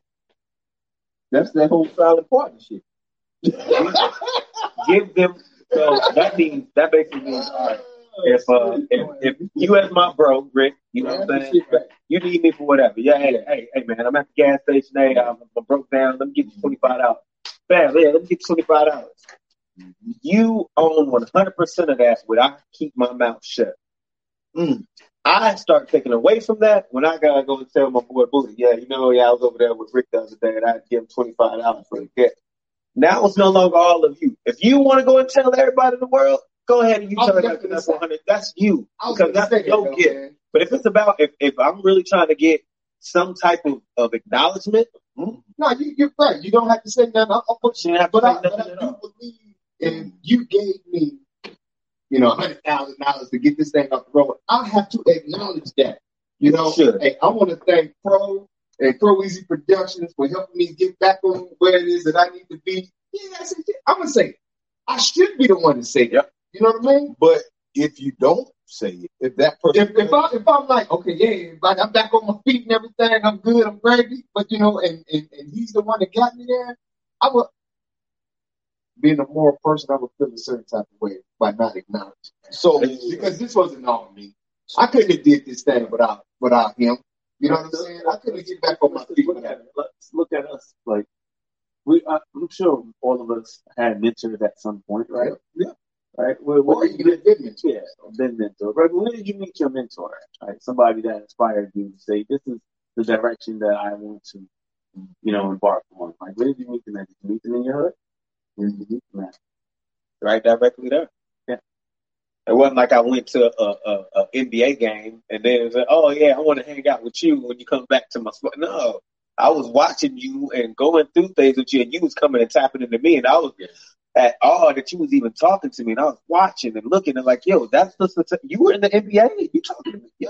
That's that whole silent partnership. Give them. So that means that basically means all right. If uh if, if you as my bro, Rick, you know what I'm saying? You need me for whatever. Yeah, hey, hey, hey man, I'm at the gas station. Hey, I'm, I'm broke down. Let me get you twenty five dollars. Bam, yeah, let me get you twenty five dollars. You own one hundred percent of that when I keep my mouth shut. Mm. I start taking away from that when I gotta go and tell my boy Booty, yeah, you know, yeah, I was over there with Rick the other day and I give him twenty five dollars for the gift. Now it's no longer all of you. If you want to go and tell everybody in the world, go ahead and you I was turn that to that 100. That's you because that's that, your though, gift. man. But if it's about if, if I'm really trying to get some type of, of acknowledgement, mm. No, you, you're right. You don't have to say nothing. I, I, but, you have to but, I, but I do believe if you gave me, you know, hundred thousand dollars to get this thing off the road, I have to acknowledge that. You know, Sure. hey, I want to thank Pro and Pro Easy Productions for helping me get back on where it is that I need to be. Yeah, that's it. I'm gonna say. I should be the one to say it. Yep. You know what I mean? But if you don't say it, if that person, If if I if I'm like, okay, yeah, like I'm back on my feet and everything, I'm good, I'm gravy, but you know, and, and, and he's the one that got me there, I would being a moral person, I would feel a certain type of way by not acknowledging. so Because this wasn't all me. I couldn't have did this thing without without him. You know what I'm saying? I couldn't get back on my feet Look without at, let's look at us. Like we, I, I'm sure all of us had mentors at some point, right? Yeah. Right. Where Or did you, good mentor. yeah, been mentor. Right. Where did you meet your mentor? Right. Somebody that inspired you to say, "This is the direction that I want to, you know, embark on." Like, where did you meet them at? Did you meet them in your hood? Where did you meet them at? right directly there. Yeah. It wasn't like I went to a, a, a NBA game and then it was like, oh yeah, I want to hang out with you when you come back to my spot. No, I was watching you and going through things with you, and you was coming and tapping into me, and I was at awe that you was even talking to me, and I was watching and looking and like, yo, that's the success- you were in the NBA, you talking to me, yo,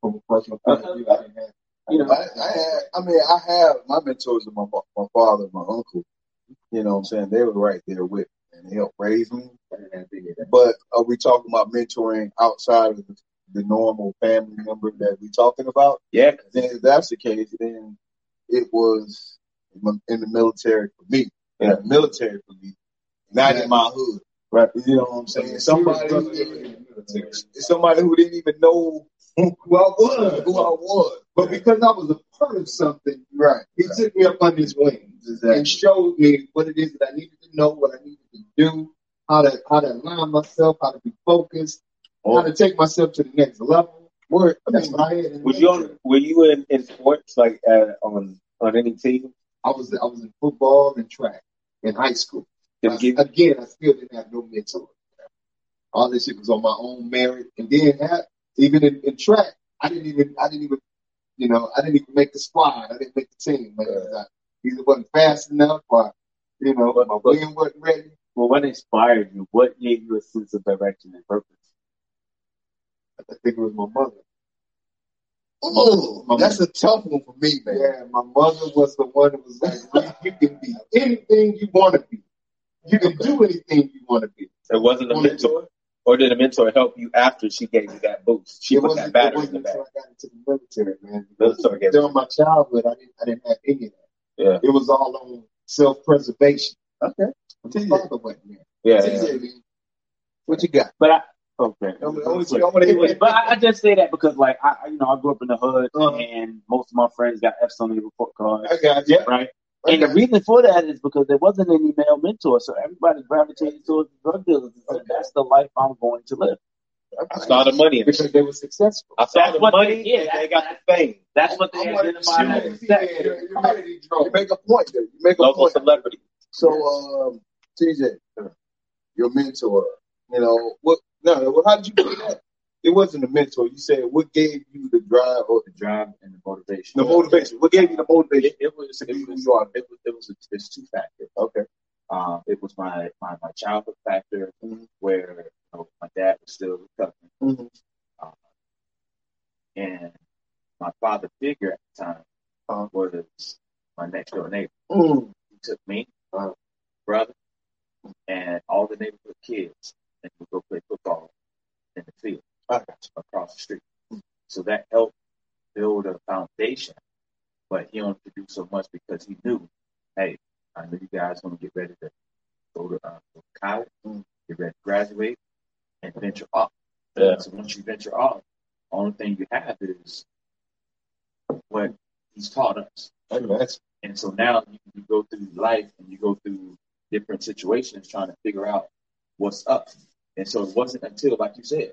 From a personal point of view, I didn't have you know, I, I had, I mean, I have my mentors are my my father, and my uncle. You know what I'm saying? They were right there with me and helped raise me. But are we talking about mentoring outside of the, the normal family member that we talking about? yeah, Then if that's the case, then it was in the military for me. In the military for me, not in my hood. Right. You know what I'm saying? Somebody, somebody who didn't even know who I was, who I was. But because I was a part of something, Right. he took me up on his wings Exactly. and showed me what it is that I needed to know, what I needed to do, how to how to align myself, how to be focused, how to take myself to the next level. Word. I mean, had. were you on, were you in, in sports like uh, on on any team? I was I was in football and track in high school. I- again, I still didn't have no mentor. All this shit was on my own merit, and then ha- even in, in track, I didn't even I didn't even you know I didn't even make the squad. I didn't make the team. Man. I either wasn't fast enough, or you know my wing wasn't ready. Well, what inspired you? What gave you a sense of direction and purpose? I think it was my mother. Oh, that's a tough one for me, man. Yeah, my mother was the one that was like, "You can be anything you want to be. You can do anything you want to be." it wasn't a mentor, or did a mentor help you after she gave you that boost? She it put wasn't, that it battery in the back. until I got into the military, man. Military gave During my childhood, I didn't, I didn't have any of that. Yeah. It was all on self-preservation. Okay. My father wasn't there. Yeah. TJ, man, what you got? But I okay. I wanna- I wanna I wanna hear but I, I just say that because like I I- you know I grew up in the hood Uh-huh. and most of my friends got F's on their report cards, I got you. right? I And the reason for that is because there wasn't any male mentor, so everybody gravitated towards the drug dealers and said, "That's the life I'm going to live." I saw the money. Because they were successful. I saw That's the what money they- yeah, and they got the fame. That's what they wanna identified see as that. success. You make a point there. You make a Local point. celebrity. So, um, TJ, your mentor, you know, what? No, well, how did you do that? It wasn't a mentor. You said what gave you the drive or the drive and the motivation. the motivation? What gave you the motivation? It, it was to it be who was you are? it was it was it's two factors. Okay. Um, it was my my, my childhood factor Mhm. where you know, my dad was still recovering, Mhm. um, and my father figure at the time Uh-huh. was my next door neighbor. Mm. He took me, Uh-huh. my brother, and all the neighborhood kids, and we go play football in the field across the street. So that helped build a foundation. But he only could do so much because he knew, hey, I know you guys want to get ready to go to, uh, go to college, get ready to graduate, and venture off. Yeah. So once you venture off, only thing you have is what he's taught us. That's And so now you, you go through life and you go through different situations trying to figure out what's up. And so it wasn't until, like you said,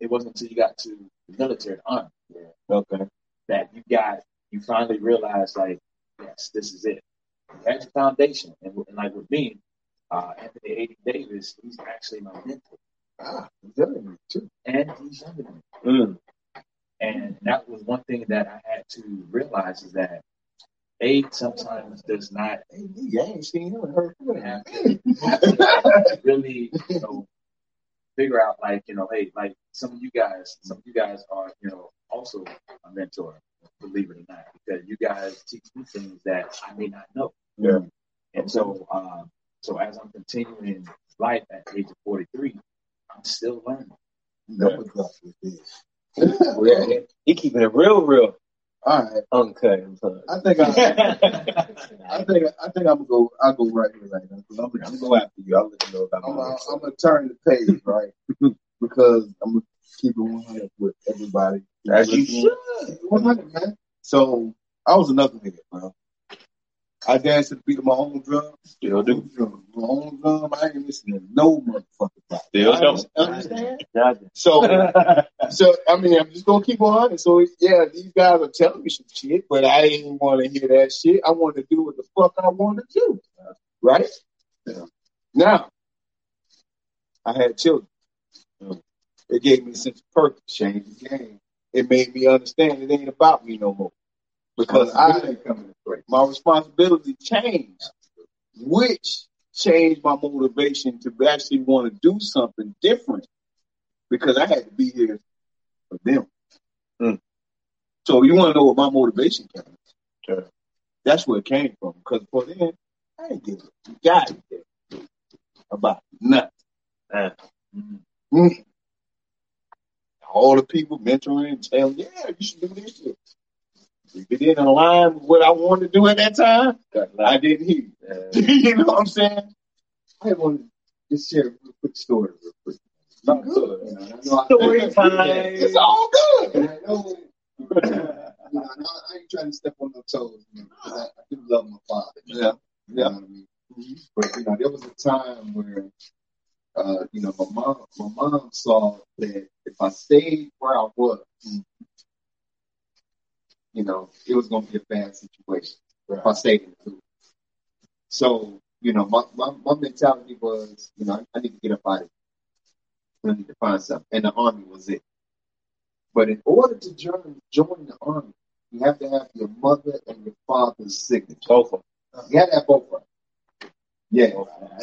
it wasn't until you got to the military, the army, okay. that you got, you finally realized, like, yes, this is it. That's your foundation. And, and like with me, uh, Anthony A.D. Davis, he's actually my mentor. Ah, he's younger than me too. And he's younger than me. Mm. And that was one thing that I had to realize is that age sometimes does not Hey, I ain't seen him and heard from him. have Man. to really, you know, figure out like, you know, hey, like some of you guys, some of you guys are, you know, also a mentor, believe it or not, because you guys teach me things that I may not know. Yeah. And so, uh, so as I'm continuing life at the age of 43, I'm still learning. No with this. Yeah, he keeping it real, real All right. Okay. I'm sorry. I think I, I think I think I'm gonna go. I'll go right here right now. I'm, I'm I'm, gonna go after you. I'll let you know about I'm, gonna- I'm gonna turn the page right because I'm gonna keep it 100 with everybody. As you should. 100, man. So I was another nigga, bro. I danced to the beat of my own drum. Still do. Drum. My own drum. I ain't listening to no motherfucker. About Still I don't. Understand? So, so I mean, I'm just gonna keep on honest. So yeah, these guys are telling me some shit, but I didn't want to hear that shit. I want to do what the fuck I want to do, right? Yeah. Now, I had children. It gave me a sense of purpose, changed the game. It made me understand it ain't about me no more because I my responsibility changed, which changed my motivation to actually want to do something different because I had to be here for them. Mm. So you want to know what my motivation came? from? That's where it came from. Because for then, I ain't give a goddamn about nothing. Uh, Mm. All the people mentoring and telling, yeah, you should do this shit. If it didn't align with what I wanted to do at that time, I didn't hear. uh, you know what I'm saying? I want to just share a quick story real quick. Not good. You know, I I- Story time. It's all good. And I know, you know, I, ain't trying to step on no toes, you know, I, I do love my father. Yeah. You know what I mean? But you know, there was a time where, uh, you know, my mom, my mom saw that if I stayed where I was, you know, it was going to be a bad situation if I stayed in the food. So, you know, my, my, my mentality was, you know, I, I need to get up out of here. I need to find something. And the army was it. But in order to join, join the army, you have to have your mother and your father's signature. both of them. You had to have both of them. Yeah.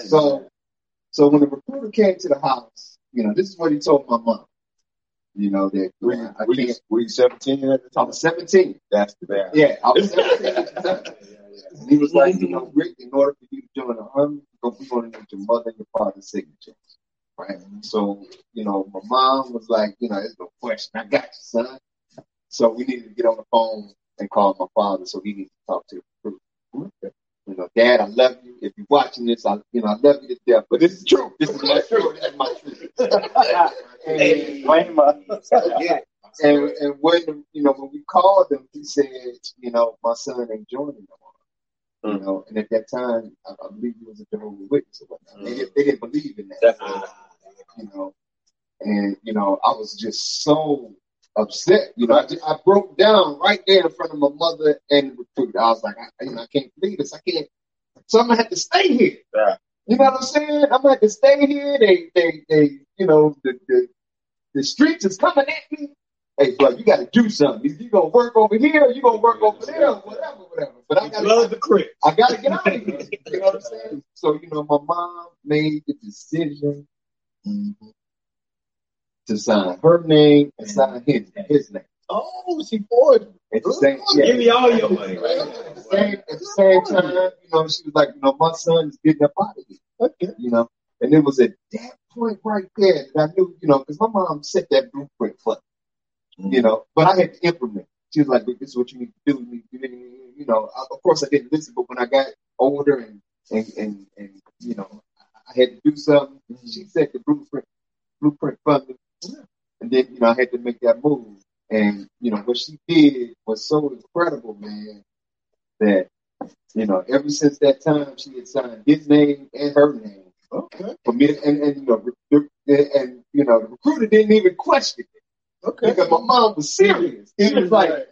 So, so when the recruiter came to the house, you know, this is what he told my mom. You know that Were you, I were you, were you 17 at the I time? was 17. That's the bad. Yeah, I was 17 at the time. And he was like, mm-hmm. you know, Rick, in order for you to join the army, we're going to need your mother and your father's signature. Right. So, you know, my mom was like, you know, there's no question. I got you, son. So we needed to get on the phone and call my father so he needs to talk to the recruiter. You know, Dad, I love you. If you're watching this, I, you know, I love you to death. But this is true. This is my truth. This is my truth. And, yeah. And, and when you know when we called him, he said, you know, my son ain't joining no more. You hmm. know, and at that time, I, I believe he was a Jehovah's Witness or whatnot. They, didn't- they didn't believe in that. Definitely. You know, and you know, I was just so upset. You know, I, just, I broke down right there in front of my mother and the recruiter. I was like, I, you know, I can't believe this. I can't. So I'm gonna have to stay here. Yeah. You know what I'm saying? I'm gonna have to stay here. They, they, they. You know, the the, the streets is coming at me. Hey, bro, you got to do something. If you gonna work over here, you gonna work over there, whatever, whatever. But I gotta, Love the crib. I gotta get out of here. You know what I'm saying? So, you know, my mom made the decision mm-hmm. To sign her name and sign his, his name. Oh, she forged. At the same, yeah. Give me all your money. At the same, at the same time, you know, she was like, you know, my son is getting up out of here. Okay. You know, and it was at that point right there that I knew, you know, because my mom set that blueprint for me, mm-hmm. you know, but I had to implement. She was like, this is what you need to do. You, need to do. you know, of course I didn't listen, but when I got older and, and, and, and you know, I had to do something, mm-hmm. she set the blueprint, blueprint for me. And then, you know, I had to make that move. And, you know, what she did was so incredible, man, that, you know, ever since that time, she had signed his name and her name. Okay. For me, and, and, you know, and, you know, the recruiter didn't even question it. Okay. Because my mom was serious. He was like,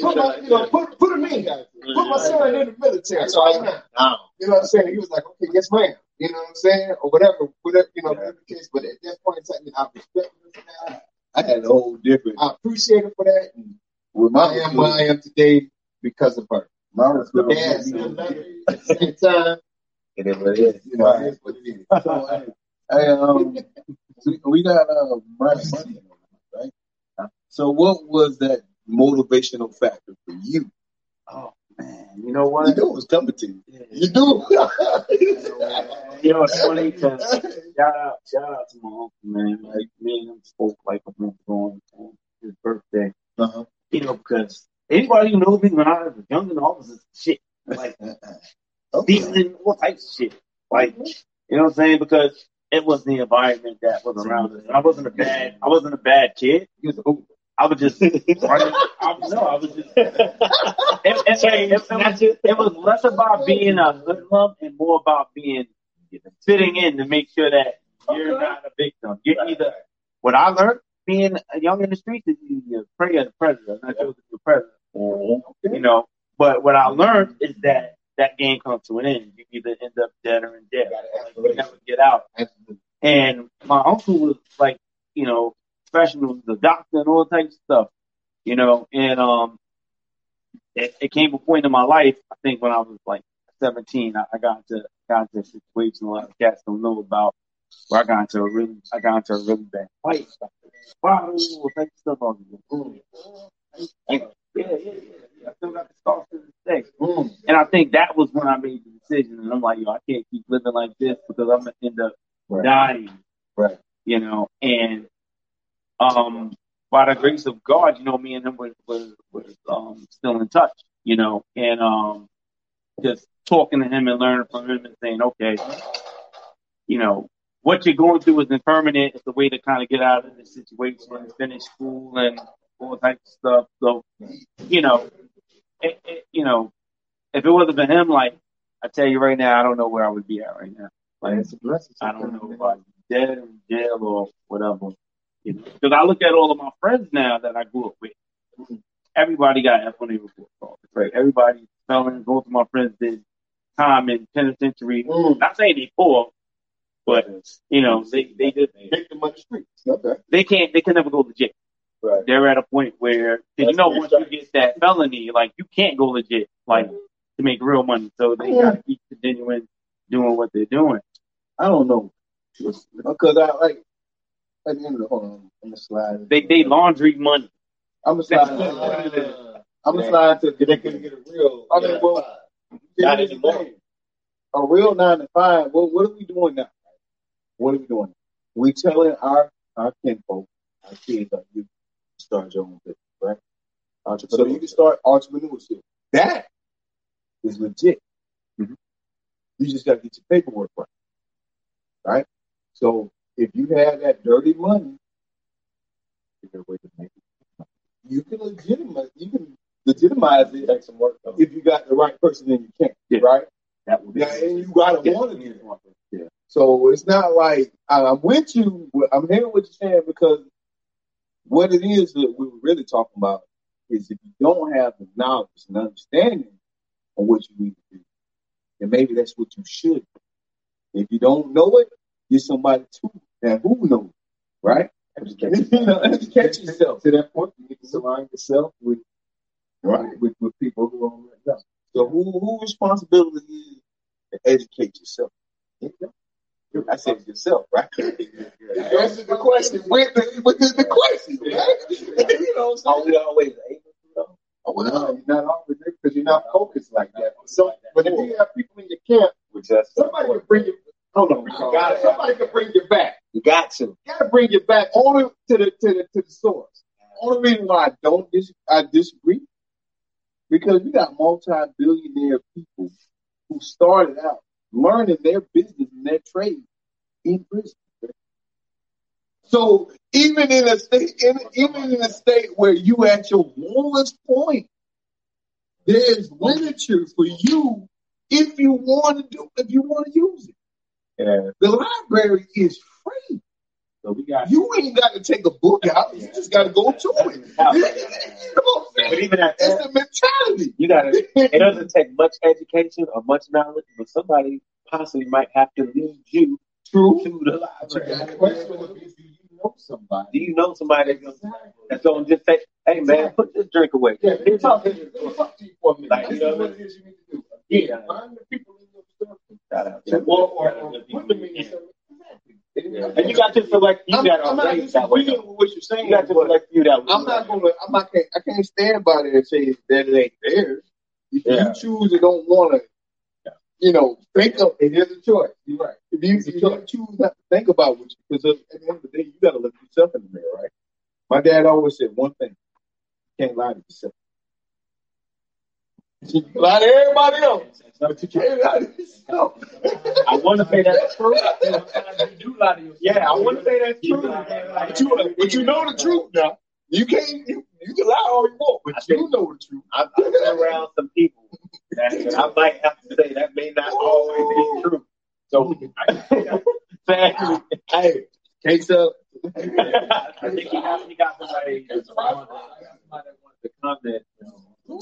put, my, you know, put, put him in. Put my son in the military. So I. Now, You know what I'm saying? He was like, okay, yes, ma'am. You know what I'm saying? Or whatever, whatever, you know, whatever the case. But at that point in time, I respect him for that. I had a whole different. I appreciate her for that. And With I am where I am today because of her. my. Yeah, love her. At the same time, It is what it is. you know, it is what it is. So, hey, hey, um, we- we got uh, Brian Money, right? So, what was that motivational factor for you? Oh man, You know what? You knew it was coming to you. You knew. You know, it's funny 'cause shout out, shout out to my uncle, man. Like me and him spoke like a month ago on his birthday. uh-huh. You know, because anybody who knows me when I was young and all was shit, like Okay. stealing all types of shit. Like, you know what I'm saying? Because it was the environment that was around us. I wasn't a bad, I wasn't a bad kid. He was a hoop. I was just. I was, no, I was just. It, it, it, it, was, it was less about being a hoodlum and more about being fitting in to make sure that you're not a victim. You're either what I learned being young in the streets is you you prey of the predator, not chosen to be a predator. You know, but what I learned is that that game comes to an end. You either end up dead or in jail. Like, you never get out. And my uncle was like, you know, professional, the doctor and all types of stuff, you know, and um, it, it came a point in my life, I think when I was like 17, I, I got into, got into a situation a lot of cats don't know about where I got into a really, I got into a really bad fight. Wow, types of stuff on me. Yeah, yeah, yeah. I still got the scars to this day. Mm. And I think that was when I made the decision. And I'm like, yo, I can't keep living like this because I'm to end up Right. dying. Right. You know, and um, by the grace of God, you know, me and him was, was, was um, still in touch, you know, and um, just talking to him and learning from him and saying, okay, you know, what you're going through is impermanent. It's a way to kind of get out of this situation and finish school and all types of stuff. So, you know, it, it, you know, if it wasn't for him, like I tell you right now, I don't know where I would be at right now. Like It's a blessing. I don't know if I'm dead in jail or whatever. You know, because I look at all of my friends now that I grew up with. Everybody got F on their report card. Right? Everybody felons. Both of my friends did time in penitentiary. Mm. Not saying they poor, but you know they they did Victim of the streets. Okay. they can't they can never go legit. Right. They're at a point where you know once you get that felony, like you can't go legit, like to make real money. So they gotta keep continuing doing what they're doing. I don't know. Because I like at the end of the hold on, I'm gonna slide. They they laundry money. I'm gonna slide. I'm gonna slide to they can get a real. I mean, well, Not here's the anymore. A real nine to five. What what are we doing now? What are we doing? We telling our our kinfolk, our kids, our youth, start your own business, right? So you can start entrepreneurship. That is legit. Mhm. You just got to get your paperwork right, right? So if you have that dirty money, figure a way to make it. You can legitimize. You can legitimize it. Take some work if you got the right person in your camp, Yeah. right? That would be Yeah, and you gotta Yeah. want to it. Yeah. So it's not like I'm with you. I'm hearing what you're saying because what it is that we were really talking about is if you don't have the knowledge and understanding of what you need to do, then maybe that's what you should. do. If you don't know it, get somebody to that who knows, right? Educate You know, educate yourself. To that point, you need to surround yourself with Right. with, with people who are already know. So who who responsibility is to educate yourself? I said yourself, right? Answer the question with the, with the, the question, right? you know what I'm Are we always able to? Oh, No, well, you're not always there because you're not focused like that. So, but if you have people in your camp, Which that's somebody can bring you. Hold on, you got it. Somebody can bring you back. Got to. You got to bring you back only to the to the to the source. only reason why I don't dis- I disagree because you got multi-billionaire people who started out learning their business and their trade in prison. So even in a state, in, even in a state where you at your lowest point, there's literature for you if you want to do, if you want to use it. Yeah. The library is free. so we got You ain't got to take a book out. You just got to go to it. you know what I'm But even at It's that, the mentality. you gotta. It doesn't take much education or much knowledge, but somebody possibly might have to lead you True. to the The library. question would be, do you know somebody? Do you know somebody that's gonna, that's gonna just say, "Hey man, put this drink away"? Yeah, let me talk, let me talk to you for a minute. Like, you know what it is you need to do. Yeah. Find the people in your circle. Shout out. Or, or, or put them in your circle. And you got to select you I'm, that I'm are not that way. with what you're saying. You got to but select you that way. I'm not gonna. I'm not. Can't, I can't stand by there and say that it ain't theirs. If Yeah. you choose to don't want to, you know, think of it, it is a choice. You're right. If you, if you choose not to think about what you, because at the end of the day, you got to look yourself in the mirror, right? My dad always said one thing: you can't lie to yourself. You can lie to everybody else, but you can't lie to yourself. I want to say that's true. You do lie to yourself. Yeah, I want to say that's true. But you, but you know the truth now. You can't. You, you can lie all you want, but you know the truth. I've, I've been around some people that, I might have to say that may not always be true. So. Hey, case up. I think he got, got somebody, somebody that wanted to comment, you know,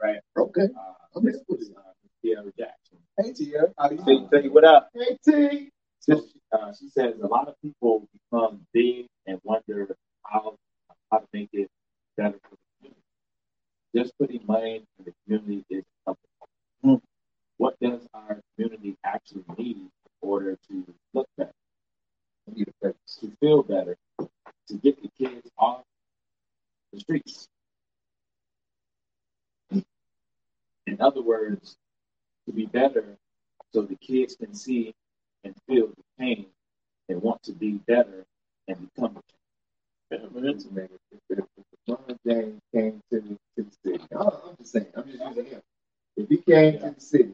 right? Okay. Uh, I'm this was, uh, Jackson. Hey, Tia. How you say, doing? say what up? Hey, T. So, uh, she says a lot of people become big and wonder how how to make it better for the community. Just putting money in the community is something. Hmm. What does our community actually need in order to look better, to feel better, to get the kids off the streets? In other words, to be better so the kids can see and feel the pain and want to be better and become better. Mm-hmm. If if LeBron James came to to the city, I- I'm just saying, I'm just using him. If he came to the city,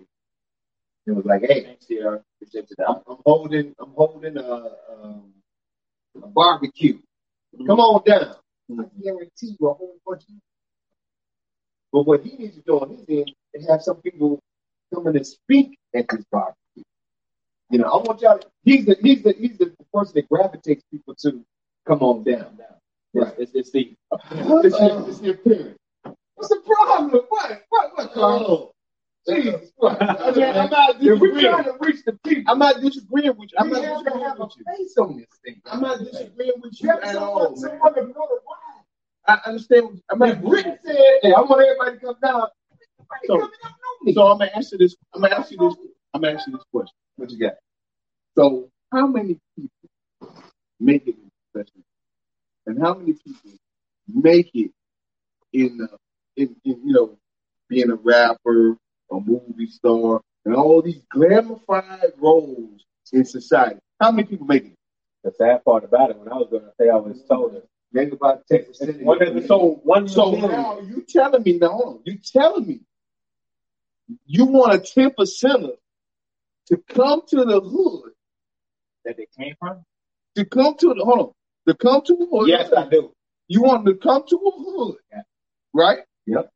it was like, hey, Thanks, Sierra. Appreciate you. I'm, I'm holding, I'm holding a, um, a barbecue. Mm-hmm. Come on down. Mm-hmm. I guarantee you a whole bunch of. But what he needs to do on his end is have some people come in and speak at this barbecue. You know, I want y'all. He's the he's the he's the person that gravitates people to come on down. It's, it's, it's the It's the, it's the appearance. What's the problem? What? What? What? Carl? Jesus Christ. I mean, I'm not disagreeing. We're trying to reach the people. I'm not disagreeing with you. I'm not disagreeing with you. Face on this thing. I'm not disagreeing with you at all, man. I understand. what- I mean, Rick said, "Hey, I want everybody to come down." So- Everybody coming out know me. So I'm gonna answer this. I'm gonna ask you this. I'm gonna ask you this question. What you got? So how many people make it in professional, and how many people make it in, uh, in, in you know, being a rapper, a movie star, and all these glorified roles in society? How many people make it? The sad part about it, when I was going to say, I was told it. Maybe about ten percent. One of the, so one So now you telling me now, hold on, you telling me you want a ten percenter to come to the hood, that they came from. to come to the hold on, to come to the hood. Yes, I do. You want them to come to a hood, Yeah. right? Yep.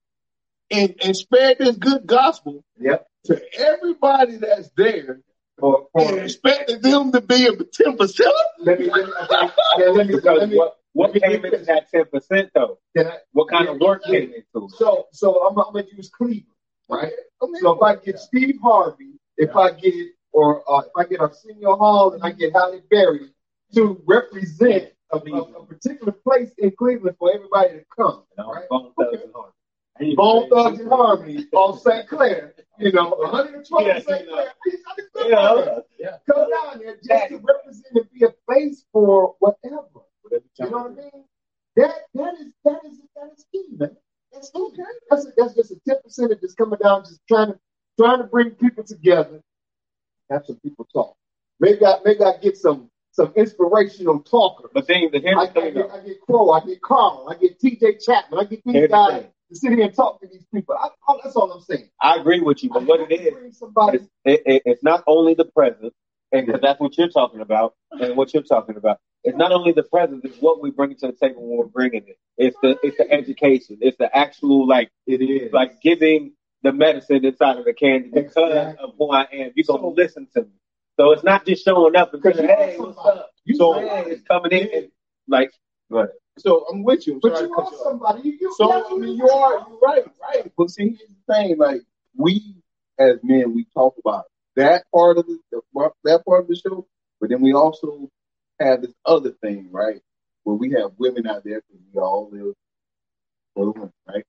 And and spread this good gospel Yep. to everybody that's there, For, and for, expecting them to be a ten percenter. let me, let me, okay, yeah, let me, Because let me, what, what came into that 10% though? can I, What kind of work came into it? so, so I'm, I'm gonna use Cleveland, right? So if I get Steve Harvey, if I get, or uh, if I get Arsenio Hall and I get Halle Berry to represent a, a, particular place in Cleveland for everybody to come, right? Bone Thugs-n-Harmony. Bone Thugs-n-Harmony on St. Clair, you know, 112 Yeah, St. Clair. Yeah. Yeah. Come down there just to represent and be a place for whatever. You know what I mean? That that is that is that is key, man. That's okay. That's a, that's just a ten percent of just coming down, just trying to trying to bring people together, have some people talk. Maybe I maybe I get some some inspirational talkers. But then, the I, I get though. I get Crow, I get Carl, I get T.J. Chapman, I get these Here's guys to sit here and talk to these people. I, I, that's all I'm saying. I agree with you, but what it I is, somebody. it's, it, it, it's not only the present, and 'cause that's what you're talking about, and what you're talking about. It's not only the present; it's what we bring to the table when we're bringing it. It's the it's the education. It's the actual like It is like giving the medicine inside of the candy because Exactly. of who I am. You're gonna listen to me. So it's not just showing up and because saying, "Hey, what's up?" You So somebody. it's coming in and like, So I'm with you. I'm But you to cut are you somebody. You, you, So I mean, you are you're right, right. But see, here's the thing: like we as men, we talk about that part of the that part of the show, but then we also have this other thing, right? Where we have women out there because we all live for the women, right?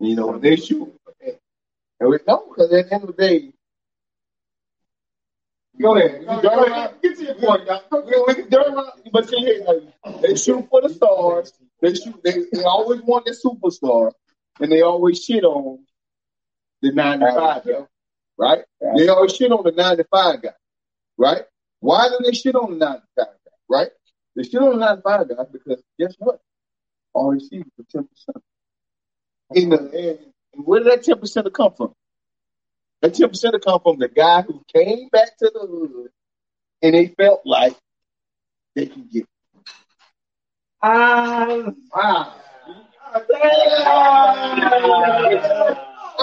And, you know, when they shoot, and we no, because at the end of the day, Go ahead. we Go ahead. Get to your point, Doc. we- we can turn around, but see, here, like, they shoot for the stars. They shoot. They, they always want the superstar, and they always shit on the 95 guy, right? They always shit on the 95 guy, right? Why do they shit on the 95 guy, right? They shit on the 95 guy because guess what? All see is the 10%. In the, and where did that 10% come from? That 10% come from the guy who came back to the hood and they felt like they can get. Ah, Wow.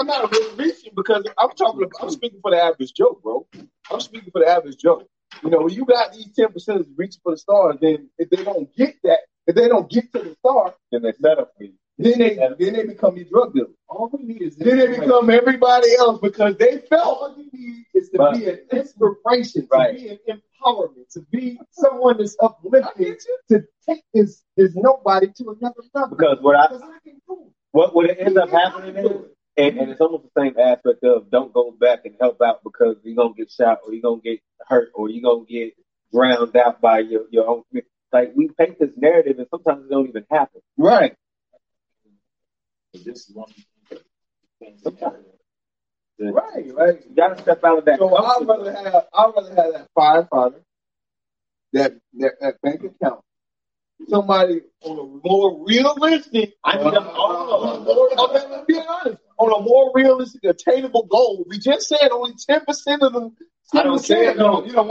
I'm not really reaching because I'm talking. About, I'm speaking for the average Joe, bro. I'm speaking for the average Joe. You know, when you got these ten percent reaching for the stars, then if they don't get that, if they don't get to the star, Then they set up for you. then they then they become your drug dealers. All we need is Then they become everybody else because they felt. all you need is to be an inspiration, to be an empowerment, to be someone that's uplifting, to take this this nobody to another level. Because what I I can do what what it ends up happening is, and, and it's almost the same aspect of don't go back and help out because you're gonna get shot or you're gonna get hurt or you're gonna get drowned out by your your own. Like we paint this narrative and sometimes it don't even happen. Right. This is one. Right. Right. You gotta step out of that. So I'd rather have I'd rather have that firefighter, that that, that bank account, somebody on a more realistic. I need a- on a more, okay, let's be honest. On a more realistic, attainable goal. We just said only ten percent of them. I don't say it. No, You no,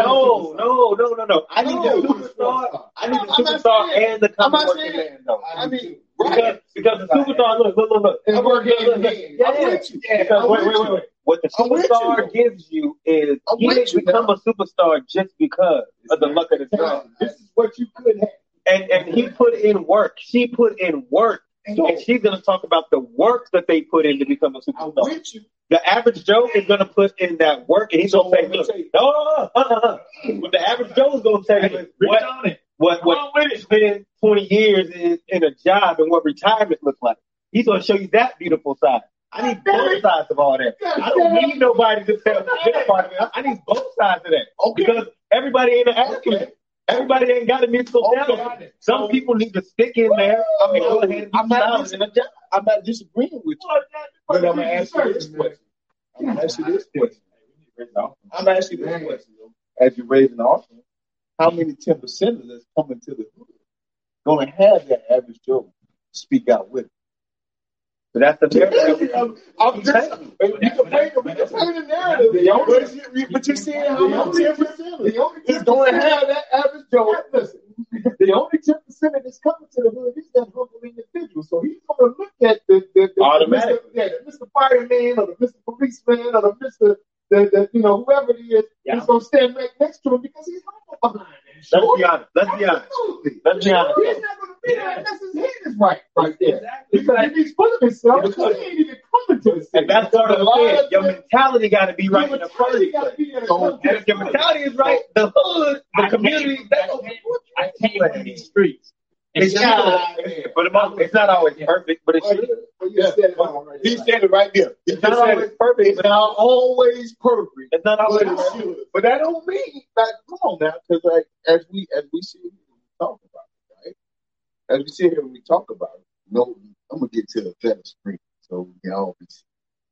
no, no, no, no. I need No. the superstar. I need the superstar and the I'm not saying- working man, though. I mean, Because, right. because the superstar, look, look, look, look. And work hand in Look, look, yeah, I'm with you. Because I'm wait, wait, wait, wait. What the superstar you. gives you is I'm he didn't you, become a superstar just because of the luck of the draw. This is what you could have. And and he put in work. She put in work. And she's gonna talk about the work that they put in to become a superstar. The average Joe is gonna put in that work and he's gonna say, let look, no, no, no, uh. What the average Joe is gonna tell you is what what what it's been 20 years in, in a job and what retirement looks like. He's gonna show you that beautiful side. I need both sides of all that. I don't need nobody to tell me this part of it. I need both sides of that. Okay. Because everybody ain't an athlete. Everybody ain't oh, got a musical Okay. talent. Some people need to stick in there and go ahead and I'm not in. I'm not disagreeing with you. But I'm gonna ask you this question. I'm gonna ask you this question. I'm asking you this question. As you're raising the offering, how many ten percenters that's coming to the hood gonna have that average Joe speak out with? It? But that's the narrative. I'm, I'm just, you can paint, we can paint a narrative, but you, but you see how many ten percenters is going to have that average Joe. Listen, the only ten percent that's coming to the hood is that humble individual. So he's going to look at the, the, the Automatic. Mr. Yeah, the Mr. Fireman or the Mr. Policeman or the Mr. The, the you know whoever it is. Yeah. He's going to stand right next to him because he's humble behind him. Let's be honest. Let's be honest. Absolutely. Let's be honest. He's not going to be there unless his head is right, right there. Exactly. Because if he's full of himself, he ain't even coming to the city. And that's part of the. Your mentality got to be right in the first He place. got to be there to So, And if your mentality is right, the hood, the community, came- they I don't came- support. I came from these streets. It's Yeah, not, man. for the most, it's not always perfect, but it's, Well, you- well, you said it right He said it right there. He it's just not always perfect. It's not always perfect. It's not always But, perfect. but that don't mean like come on now, because like as we as we sit here we talk about it, right? As we sit here and we talk about it, no, I'm gonna get to the better screen so we can all be.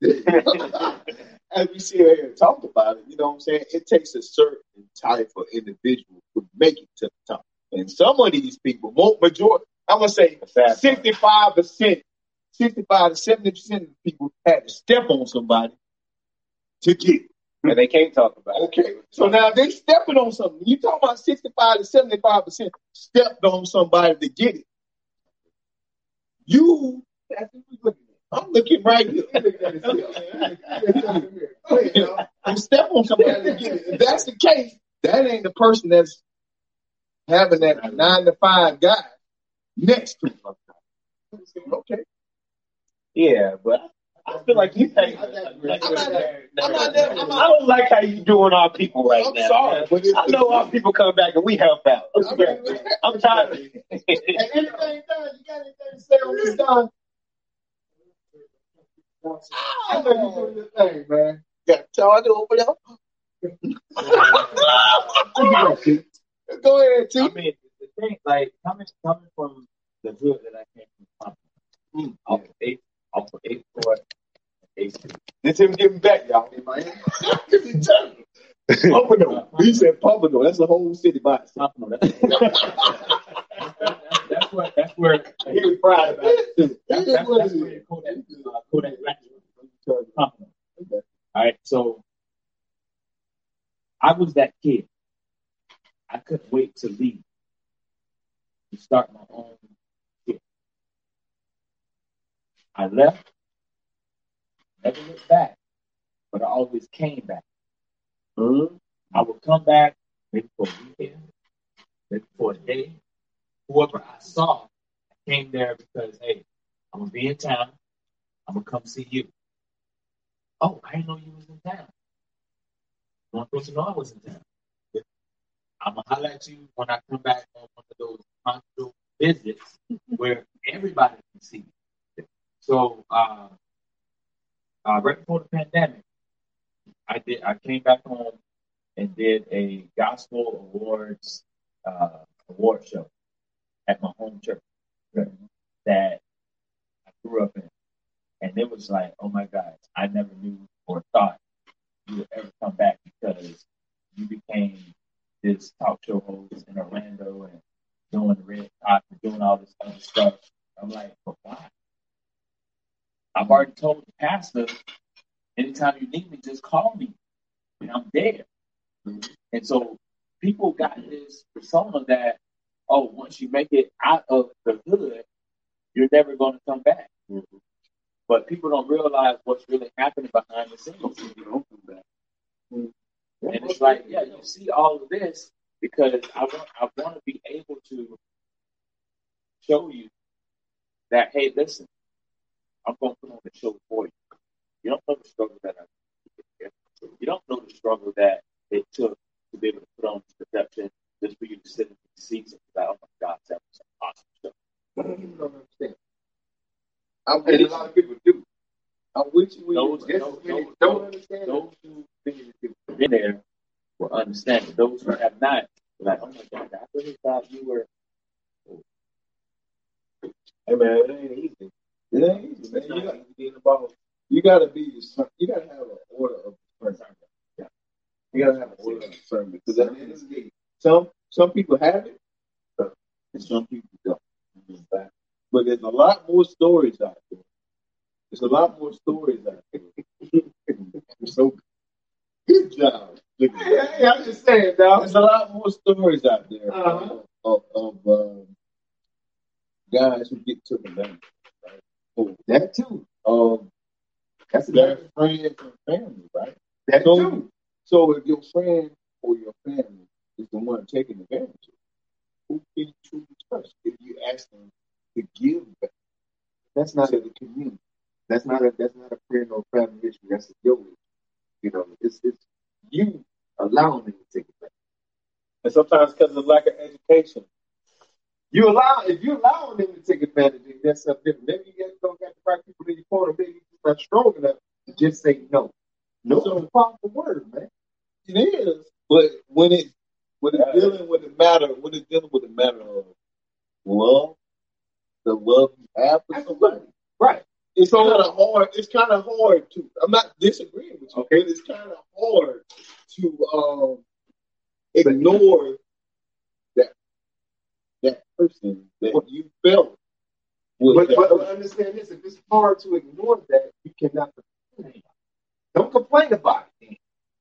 as we sit here and talk about it, you know what I'm saying? It takes a certain type of individual to make it to the top, and some of these people, more majority, I'm gonna say. 65 percent, 65 to 70 percent of the people had to step on somebody to get it. And they can't talk about it. Okay, so now they stepping on something. You talking about 65 to 75 percent stepped on somebody to get it. You, that's what we looking at. I'm looking right here. I'm stepping on somebody to get it. If that's the case, that ain't the person that's having that nine to five guy next to him. Okay. Yeah, but I feel like you think. I'm not- I'm not that- I'm not- I don't like how you doing our people right I'm now. sorry, man. but it's- I know our people come back and we help out. I mean, I'm tired of it. And anything done, you got anything to say on this, Don? I know you doing your thing, man. Got charge over there. Go ahead, T. I mean, the thing, like coming coming from the hood that I came from, Mm. off of eight, off of eight court, This him giving back, y'all. In Miami. Cause he tell you. Pompano. He said Pompano. That's the whole city by itself. Pompano. That's, that's where that's where He was proud about it too. that's, that's, that's where Kodak uh, Kodak Black Pompano. All right, so I was that kid. I couldn't wait to leave and start my own shit. I left, never looked back, but I always came back. Uh-huh. I would come back maybe for a weekend, maybe for a day. Whoever I saw, I came there because, hey, I'm gonna be in town. I'm gonna come see you. Oh, I didn't know you was in town. One person know I was in town. I'm gonna holler at you when I come back on one of those hospital visits where everybody can see you. So, uh, uh, right before the pandemic, I did. I came back home and did a gospel awards uh, award show at my home church that I grew up in, and it was like, oh my God, I never knew or thought you would ever come back because you became this talk show host in Orlando and doing the red top and doing all this other stuff. I'm like, but why? I've already told the pastor, anytime you need me, just call me, and I'm there. And so people got this persona that, oh, once you make it out of the hood, you're never going to come back. But people don't realize what's really happening behind the scenes. You don't come back. And it's like, yeah, you see all of this because I want, I want to be able to show you that, hey, listen, I'm going to put on the show for you. You don't know the struggle that I you don't know the struggle that it took to be able to put on this production just for you to sit in the seats and be like, oh my God, that was an awesome show. But you don't understand. I and a lot of people do. I'm with you when Those, you those, when you those, don't understand. those who been there will understand it. Those who have not, like, oh my God, I really thought you were. Hey man, it ain't easy. It ain't easy, man. You got to be. You got to be. You got to have an order of discernment. Yeah. You got to have an order of discernment because at the end of the day, some some people have it, and some people don't. But there's a lot more stories out there. There's a lot more stories out there. so good job. Hey, hey, I'm just saying, dog. There's a lot more stories out there Uh-huh. of, of um, guys who get took advantage. Right? Oh, That too. Um, That's their friends and family, right? That So, too. so if your friend or your family is the one taking advantage of who can you truly trust if you ask them to give back That's not to a. the community? That's not a. That's not a friend or family issue. That's a your issue. You know, it's it's you allowing them to take it back. And sometimes because of lack of education. You allow if you allow them to take advantage, then that's something different. Maybe you don't got the right people in your corner. Maybe you're not strong enough to just say no. No is a powerful word, man. It is, but when it when it's dealing with the matter, when it's dealing with the matter of love, the love you have for somebody, Right. it's kind of hard. It's kind of hard to. I'm not disagreeing with you, Okay. but it's kind of hard to um ignore that that person that you felt. was But, that but person. understand this: if it's hard to ignore that, you cannot complain. about it. Don't complain about it.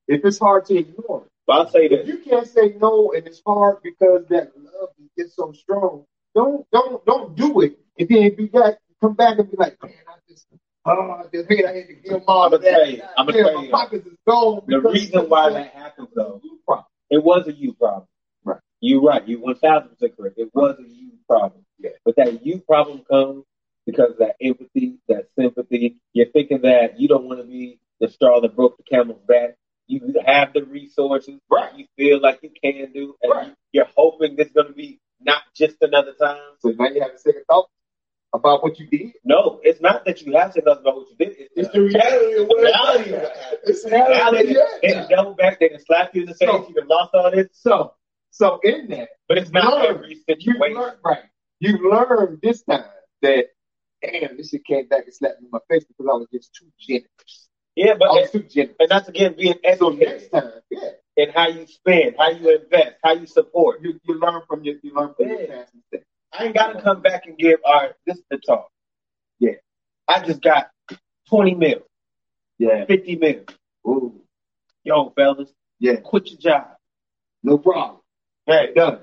If it's hard to ignore it, But I'll say if that you can't say no and it's hard because that love is so strong, don't don't don't do it. If And then be back, come back and be like, man, I just. Oh, I just hate I had to give them all I'ma of tell you, tell my you. pockets is gone. the reason why that happened though, it was a you problem. Right. You're right. You one thousand percent correct. It was a you problem. Yeah. But that you problem comes because of that empathy, that sympathy. You're thinking that you don't want to be the straw that broke the camel's back. You have the resources. Right. You feel like you can do, and Right. you, you're hoping this is going to be not just another time. So now you have a second thought about what you did. No, it's not that you have to know about what you did. It's, It's the reality of what reality. It's the reality. they, they double back. They can slap you in the face. So- you can lost all this, So, so in that, but it's not Learn. every you situation. learn right. You learn this time that damn, this shit came back and slapped me in my face because I was just too generous. Yeah, but I was too generous. and that's again being So educated next time, yeah, in how you spend, how you invest, how you support. you, you learn from your you learn from your past mistakes. I ain't got to come back and give all right. This is the talk. Yeah. I just got twenty mil, Yeah. fifty mil. Ooh, Yo, fellas, yeah, quit your job. no problem. Hey, Done.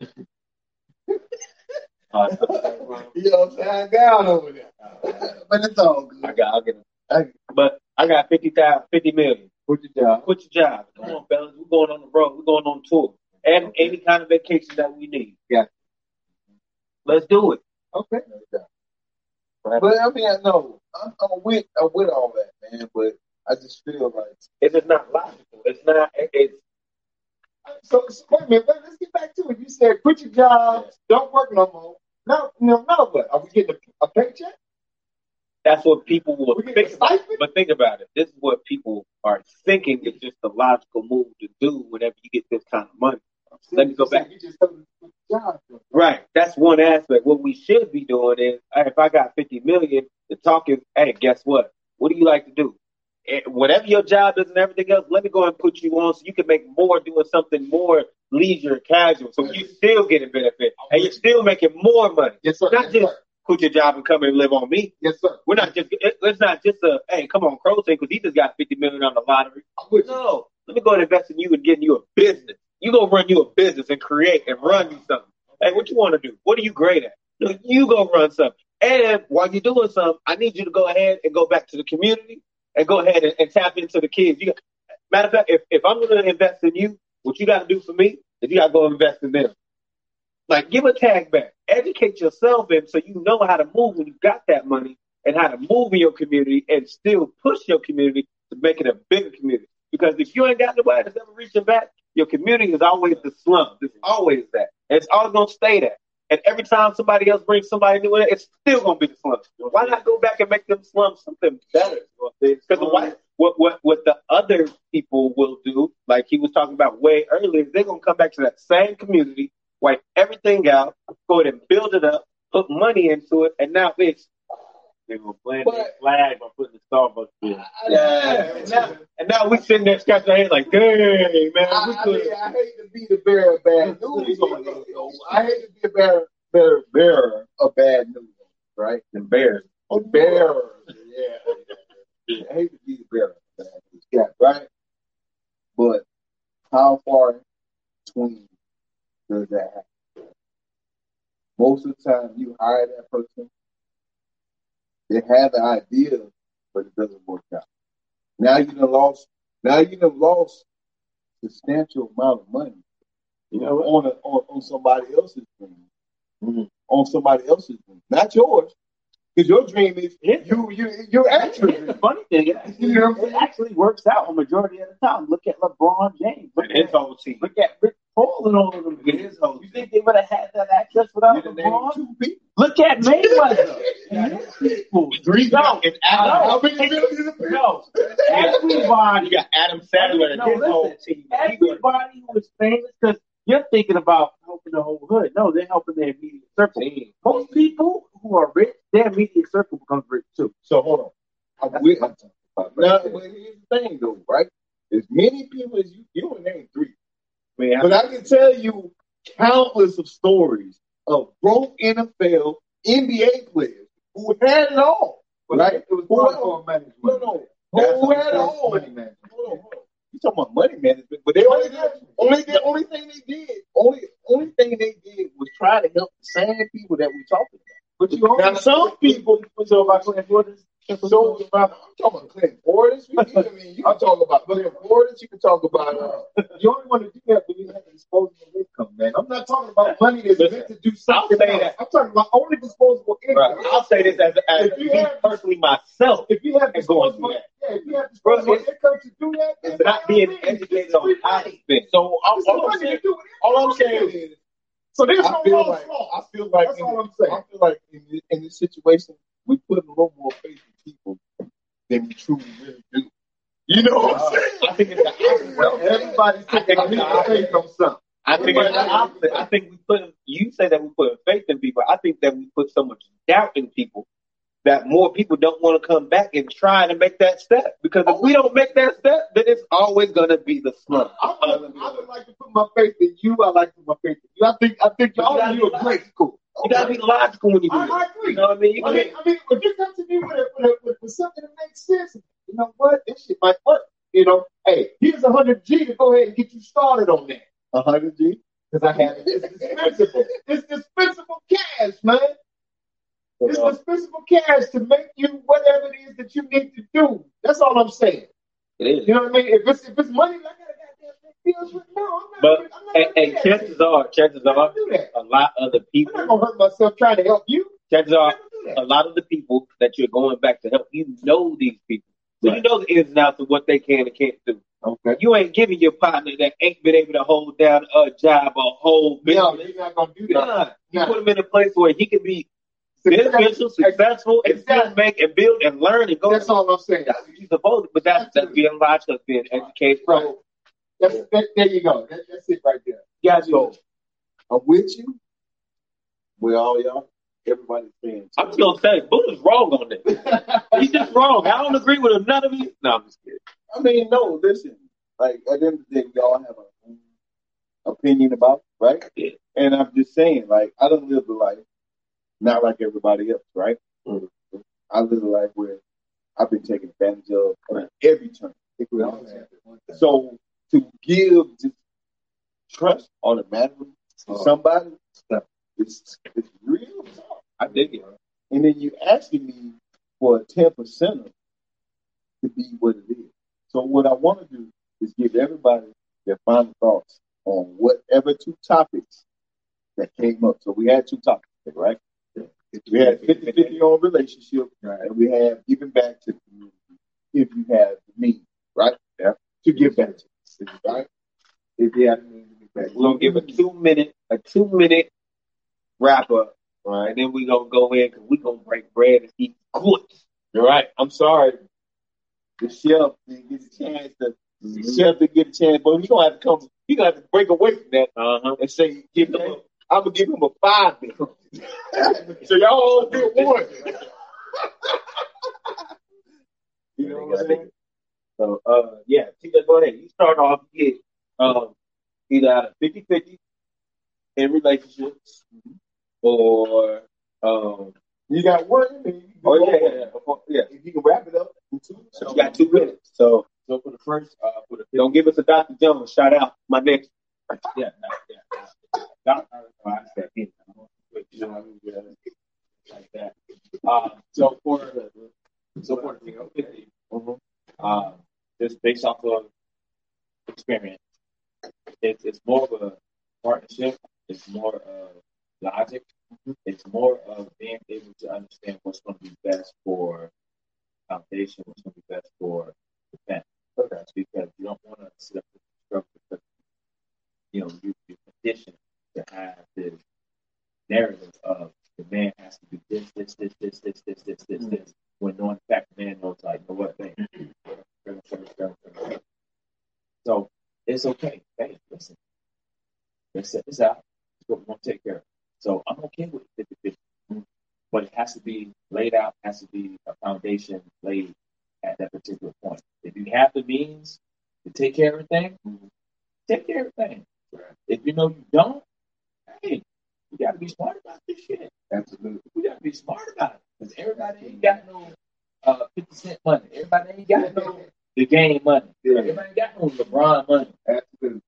You know, upside down over there. But it's all good. I got, I'll get it. But I got fifty thousand, fifty million. Put your job. Quit your job. Come on, fellas. We're going on the road. We're going on tour. And any kind of vacation that we need. Yeah. Let's do it. Okay. But I mean, I know I'm, I'm with I'm with all that, man. But I just feel like It's just not logical. It's not. It's so. so wait a minute. Wait, let's get back to it. You said quit your job, don't work no more. Now, now, now what? Are we getting a, a paycheck? that's what people will think a about. But think about it. This is what people are thinking is just the logical move to do whenever you get this kind of money. Let me go back. You just told to quit your job. Right. That's one aspect. What we should be doing is, if I got 50 million, the talk is, hey, guess what? What do you like to do? Eh, Whatever your job is and everything else, let me go and put you on so you can make more doing something more leisure, casual. So you're still getting benefit and you're still making more money. Yes, sir. Not yes, just sir. quit your job and come and live on me. Yes, sir. We're not just, it- it's not just a, hey, come on, Crow because he just got 50 million on the lottery. I'm with you. No, let me go and invest in you and getting you a business. You go run you a business and create and run you something. Hey, what you want to do? What are you great at? No, You go run something. And while you're doing something, I need you to go ahead and go back to the community and go ahead and, and tap into the kids. You got, matter of fact, if, if I'm going to invest in you, what you got to do for me is you got to go invest in them. Like, give a tag back. Educate yourself in so you know how to move when you got that money and how to move in your community and still push your community to make it a bigger community. Because if you ain't got nobody that's ever reaching back, your community is always the slum. It's always that. And it's always going to stay that. And every time somebody else brings somebody new in, it's still going to be the slum. Why not go back and make them slums something better? Because what, what, what, what the other people will do, like he was talking about way earlier, they're going to come back to that same community, wipe everything out, go ahead and build it up, put money into it, and now it's They're gonna plant But- their flag by putting the Starbucks bill. yeah. And now, and now we sitting there scratching our heads like, dang, man, we I, I, could. mean, I hate to be the bearer of bad news. on this, though. I hate to be the bearer, bearer, bearer of bad news, right? The Bears. A bearer, yeah, yeah. I hate to be the bearer of news, yeah, right? But how far between does that happen? Most of the time, you hire that person, they have the idea, but it doesn't work out. Now you have lost. Now you have lost substantial amount of money. You know, on a, on, on somebody else's dream, Mhm. on somebody else's dream, not yours, because your dream is Yeah. you you you're actually. The funny thing, it actually, it actually works out a majority of the time. Look at LeBron James. Look And his whole team. look at Rich Paul and all of them. At his whole You think they would have had that access without You named LeBron? Look at Mayweather. and his people. Three No, and Adam, How many millions of people? you got Adam Sandler and No, his whole team. everybody who is famous, because you're thinking about helping the whole hood. No, they're helping their immediate circle. Most people who are rich, their immediate circle becomes rich too. So hold on. That's what I'm talking about now, but here's the thing, though, right? As many people as you, you only name three. Man, But I can tell you countless of stories of broke NFL, NBA players who had it all, right? It was Who part had- for management. No, no, That's who had it all. money management. Hold on, hold on. You talking about money management? But they only did, only the only thing they did, only only thing they did was try to help the same people that we talking about. But you Now some people so about Clint Jordan. So about, I'm talking about Clinton Portis. You, I mean, you can talk about Clinton Portis. You can talk about. Uh, you only want to do that when you have disposable income, man. I'm not talking about money that's Listen, meant to do something. I'll say that. I'm talking about only disposable income. Right. I'll say this as, as If you me have- personally myself. If you have And going disposable, through yeah, if you have disposable Bro, income to do that, It's then not being all means, educated on how to spend. So all, It's all I'm saying, to do it. all I'm saying is, So there's I no feel like-. I feel like That's in, all I'm saying. I feel like in, this- in this situation, we put a little more faith in people than we truly really do. You know what I'm uh, saying? I think it's the opposite. Well, everybody's taking a faith on something. I think it's the opposite. I think we put you say that we put faith in people. I think that we put so much doubt in people that more people don't want to come back and try to make that step. Because if we don't make that step, then it's always gonna be the slump. I would, I would like to put my faith in you. I like to put my faith in you. I think I think But all you you be are great. Cool. You gotta be logical when you do I, it. I agree. You know what I mean? You I mean, I mean, if you come to me with, a, with, a, with, with something that makes sense, you know what? This shit might work. You know, hey, here's a hundred G to go ahead and get you started on that. A hundred G. Because I have it. It's dispensable. It's dispensable cash, man. It's dispensable cash to make you whatever it is that you need to do. That's all I'm saying. It is. You know what I mean? If it's if it's money, I gotta goddamn pay bills with no, I'm not. But I'm not and, and do that chances are, chances are, gonna do that. a lot of the people. I'm not gonna hurt myself trying to help you. chances are, not gonna do that. a lot of the people that you're going back to help, you know these people. So you know the ins and outs of what they can and can't do. Okay. You ain't giving your partner that ain't been able to hold down a job, a whole No, business. you're not gonna do that. Nah, you put him in a place where he can be beneficial, successful, and still Exactly. make and build and learn and go. That's all I'm saying. You're supposed but that's, that's being logical, being educated. Right. That's, that, there you go. That, that's it right there. You gotta So I'm with you. We all y'all. Everybody's saying. I'm just gonna say, Buddha's wrong on this. He's just wrong. I don't agree with. None of you. No, I'm just kidding. I mean, no, listen. Like at the end of the day, we all have our own opinion about, it, right? Yeah. And I'm just saying, like, I don't live the life not like everybody else, right? Mhm. I live a life where I've been taken advantage of on every turn. So to give just trust automatically to somebody, it's it's real tough. I dig it. And then you asking me for a ten percenter to be what it is. So what I want to do is give everybody their final thoughts on whatever two topics that came up. So we had two topics, right? We had 50-50 on relationship, right. and we have giving back to the community if you have the means, right? Yeah. To give back to, the city, right? If you have the means to give back. We're gonna give a two minute, a two minute wrap up, right? And then we're gonna go in because we're gonna break bread and eat good. You're right. I'm sorry. The chef didn't get a chance to. The chef didn't get a chance, but he's gonna have to come. He's gonna have to break away from that Uh huh. and say, "Give him." A, I'm gonna give him a five. so y'all all get one. you know what I'm saying? So, uh, yeah, Tito, go ahead. You start off, get um, either out of 50 50 in relationships or, um, You got one. You can oh, yeah, yeah, yeah. yeah. If you can wrap it up in two. So, you got two minutes. So, So for the first, uh, for the don't give us a Dr. Jones. Shout out my next. yeah, yeah, uh, so for so for the 50, um, just based off of experience, it's it's more of a partnership. It's more of logic. It's more of being able to understand what's going to be best for foundation, what's going to be best for family. Okay. Because you don't want to sit up with the because you know you, you're conditioned to have this narrative of the man has to do this, this, this, this, this, this, this, this, mm. this. When knowing the fact the man knows like, you know what, babe, so it's okay. Hey, listen, let's set this out. It's what we're going to take care of. So I'm okay with 50 50. Mm. But it has to be laid out, has to be a foundation laid at that particular point. If you have the means to take care of everything, take care of everything. If you know you don't, hey, you got to be smart about this shit. Absolutely. We got to be smart about it because everybody ain't got no uh, 50 cent money. Everybody ain't got no the game money. Yeah. Everybody ain't got no LeBron money. Absolutely.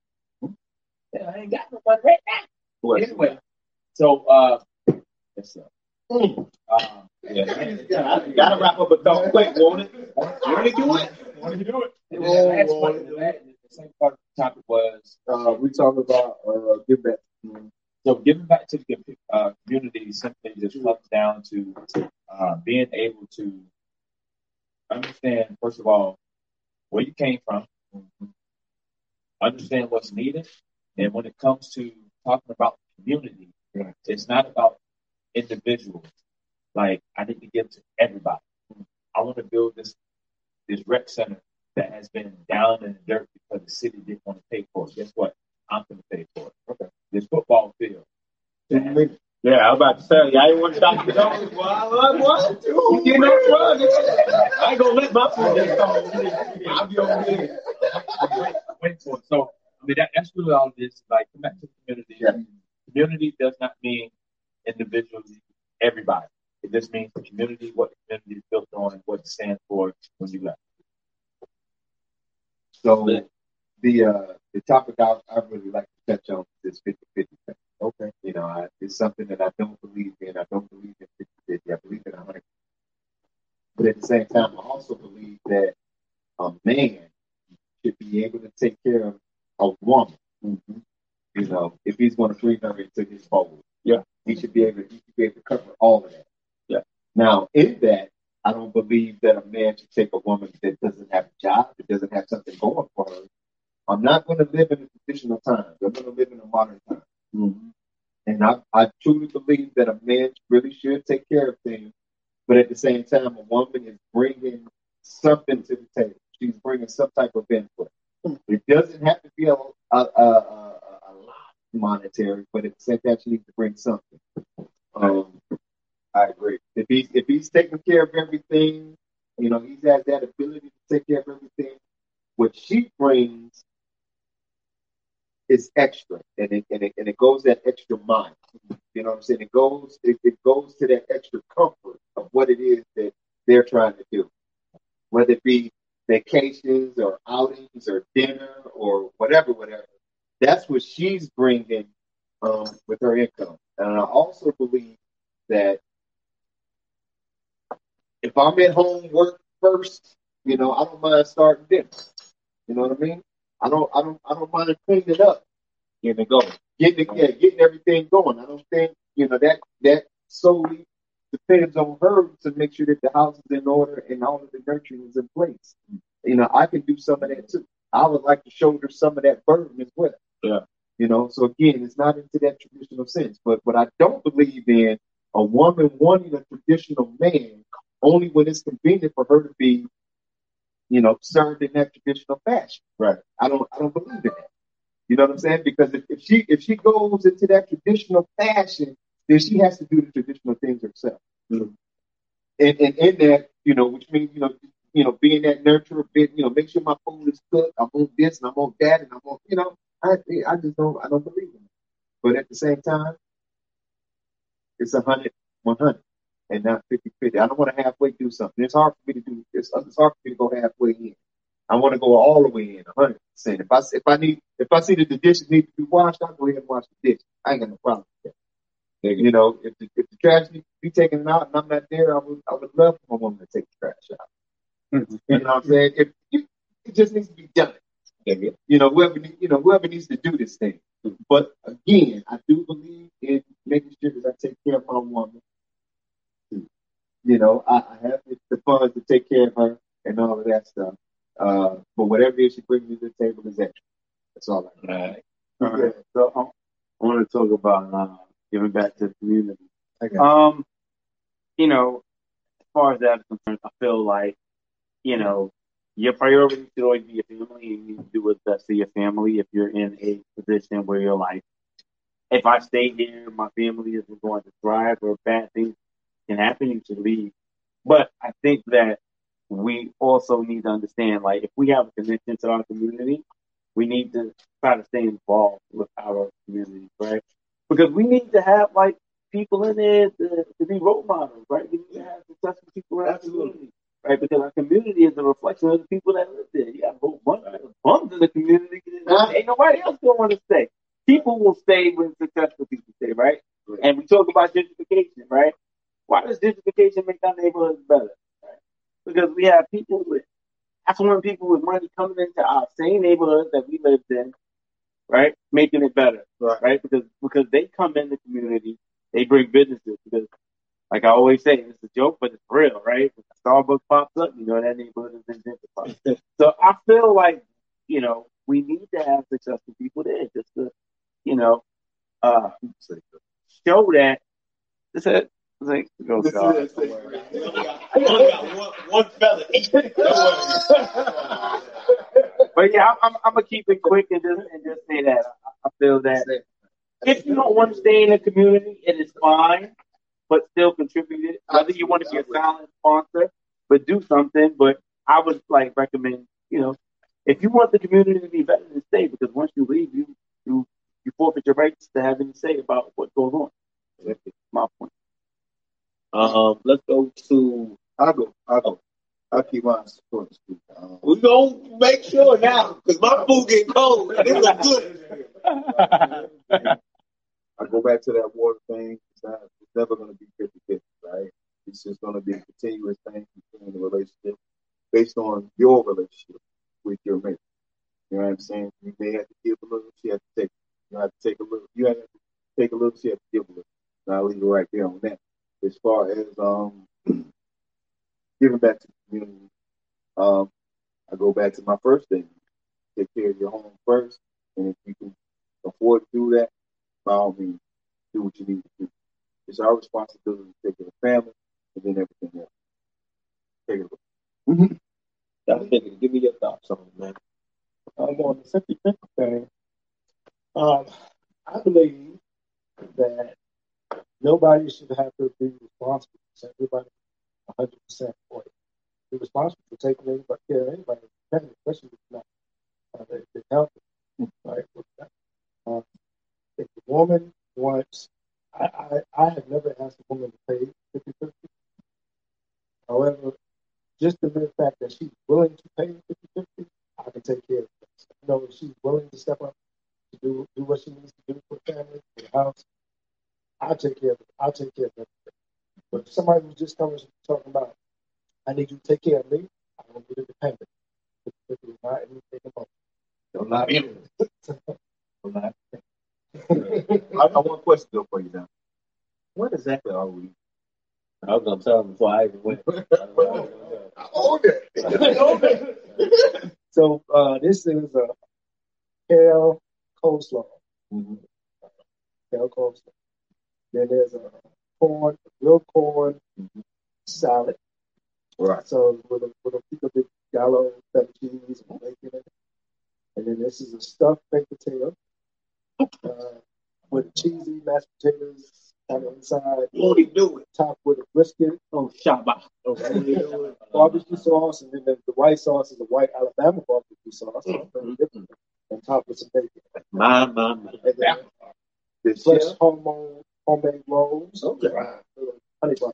Yeah, I ain't got no money right now. Anyway, so uh, yes, sir. Um, yeah, You gotta wrap up a thought quick, won't it? Want to do it? Want to do it? And then the last part, the, last, the second part of the topic was Uh, we talk about uh, give back. So giving back to the uh, community simply just comes down to uh, being able to understand, first of all, where you came from, understand what's needed, and when it comes to talking about community, it's not about individuals. Like I need to give to everybody. I want to build this this rec center that has been down in the dirt because the city didn't want to pay for it. Guess what? I'm to pay for it. Okay. This football field. Yeah, I was about to tell you, I didn't want to stop you. I love what? You getting on drugs. I ain't gonna let my food get I'll be over here. Wait, wait for it. So, I mean, that, that's really all it is. Like, come back to the community. Yeah. Community does not mean individually everybody. It just means the community, what the community is built on, and what it stands for when you left. So the uh the topic I I really like to touch on is 50 50 thing. Okay. You know, I, it's something that I don't believe in. I don't believe in 50 50. I believe in 100. But at the same time, I also believe that a man should be able to take care of a woman. Mm-hmm. You know, if he's going to bring her into his fold, Yeah. he should be able. He should be able to cover all of that. Yeah. Now, in that, I don't believe that a man should take a woman that doesn't have a job, that doesn't have something going for her. I'm not going to live in a traditional time. I'm going to live in a modern time. And I, I truly believe that a man really should take care of things, but at the same time, a woman is bringing something to the table. She's bringing some type of input. It doesn't have to be a, a, a, a, a lot monetary, but at the same time, she needs to bring something. Um, I agree. If he's if he's taking care of everything, you know, he has that ability to take care of everything. What she brings is extra, and it and it, and it goes that extra mile. You know what I'm saying? It goes it, it goes to that extra comfort of what it is that they're trying to do, whether it be vacations or outings or dinner or whatever, whatever. That's what she's bringing um, with her income, and I also believe that if I'm at home work first, you know, I don't mind starting dinner. You know what I mean? I don't, I don't, I don't mind cleaning it up, getting it going, getting it, yeah, getting everything going. I don't think, you know, that that solely depends on her to make sure that the house is in order and all of the nurturing is in place. You know, I can do some of that too. I would like to shoulder some of that burden as well. Yeah. You know, so again, it's not into that traditional sense. But what I don't believe in a woman wanting a traditional man only when it's convenient for her to be, you know, served in that traditional fashion. Right. I don't I don't believe in that. You know what I'm saying? Because if, if she if she goes into that traditional fashion, then she has to do the traditional things herself. Mhm. And and in that, you know, which means, you know, you know, being that nurturer, bit, you know, make sure my food is cooked, I want this and I'm on that and I'm on, you know, I I just don't I don't believe in it. But at the same time, it's a hundred, one hundred, and not 50 50. I don't want to halfway do something. It's hard for me to do it's, it's hard for me to go halfway in. I want to go all the way in, hundred percent. If I if I need if I see that the dishes need to be washed, I'll go ahead and wash the dish. I ain't got no problem with that. You know, if the, if the trash needs to be taken out and I'm not there, I would I would love for my woman to take the trash out. Mm-hmm. You know what I'm saying? If it, it just needs to be done. You know, whoever you know whoever needs to do this thing. Mm-hmm. But again, I do believe in making sure that I take care of my woman. You know, I, I have the, the funds to take care of her and all of that stuff. Uh, but whatever it is she brings me to the table is extra. That's all I Right. All right. So um, I want to talk about uh, giving back to the community. I got Um, you know, as far as that is concerned, I feel like, you know, your priority should always be your family and you need to do what's best for your family if you're in a position where you're like, if I stay here, my family isn't going to thrive or bad things can happen, you should leave. But I think that we also need to understand, like, if we have a connection to our community, we need to try to stay involved with our community, right? Because we need to have like people in there to, to be role models, right? We need to have successful people in our community, right? Because our community is a reflection of the people that live there. You got a whole bunch of bums in the community. Ain't nobody else gonna want to stay. People will stay when successful people stay, right? And we talk about gentrification, right? Why does gentrification make our neighborhoods better? Right? Because we have people with affluent people with money coming into our same neighborhoods that we lived in, right? Making it better, Right. right? Because because they come in the community, they bring businesses. Because, like I always say, it's a joke, but it's real, right? When Starbucks pops up, you know that neighborhood is gentrified. so I feel like you know we need to have successful people there just to you know uh show that. It's a it's like go This God. is only got, we only got one, one fella. But yeah, I'm, I'm, I'm gonna keep it quick and just and just say that I, I feel that if you don't want to stay in the community, it is fine, but still contribute it. Whether you want to be a silent sponsor, but do something. But I would like recommend, you know, if you want the community to be better, then stay because once you leave, you you you forfeit your rights to have any say about what goes on. That's my point. Um, let's go to I'll go. I'll go. I'll keep short and sweet. Um, we gonna make sure now because my food getting cold. This is good. I go back to that water thing. It's, not, it's never going to be 50 50, right? It's just going to be a continuous thing between the relationship based on your relationship with your mate. You know what I'm saying? You may have to give a little, she has to take. You have to take a little. You have to take a little, she has to give a little. And I'll leave it right there on that. As far as um giving back to the community, um, I go back to my first thing. Take care of your home first. And if you can afford to do that, by all means, do what you need to do. It's our responsibility to take care of the family and then everything else. Take it away. Dr. Dickens, give me your thoughts on it, man. um, on the 50 50 thing, um, I believe that nobody should have to be responsible for everybody 100% for it. Be responsible for taking anybody, care of anybody, especially if not uh, they, they're healthy. Right? Um, if the woman wants, I, I, I have never asked a woman to pay 50 50. However, just the mere fact that she's willing to pay 50 50, I can take care of it. You know, if she's willing to step up to do do what she needs to do for the family, for the house, I'll take care of it. I'll take care of it. But if somebody was just coming talking about, I need you to take care of me, I don't get independent. If it's not anything about Don't lie to me. Don't lie. I got one question though for you now. What exactly are we? I was gonna tell him before I even went. I own it. I own it. So uh, this is a kale coleslaw. Mhm. Kale coleslaw. Then there's a corn, real corn Mhm. salad. Right. So with a with a piece of gallo feta cheese and bacon. And then this is a stuffed baked potato uh, with cheesy mashed potatoes on the inside, he do it? topped with a brisket, Oh, Shabba. barbecue sauce, and then the, the white sauce is a white Alabama barbecue sauce, very different, and topped with some bacon. My, my, my. And then The fresh chef. homemade homemade rolls. Okay. Honey butter.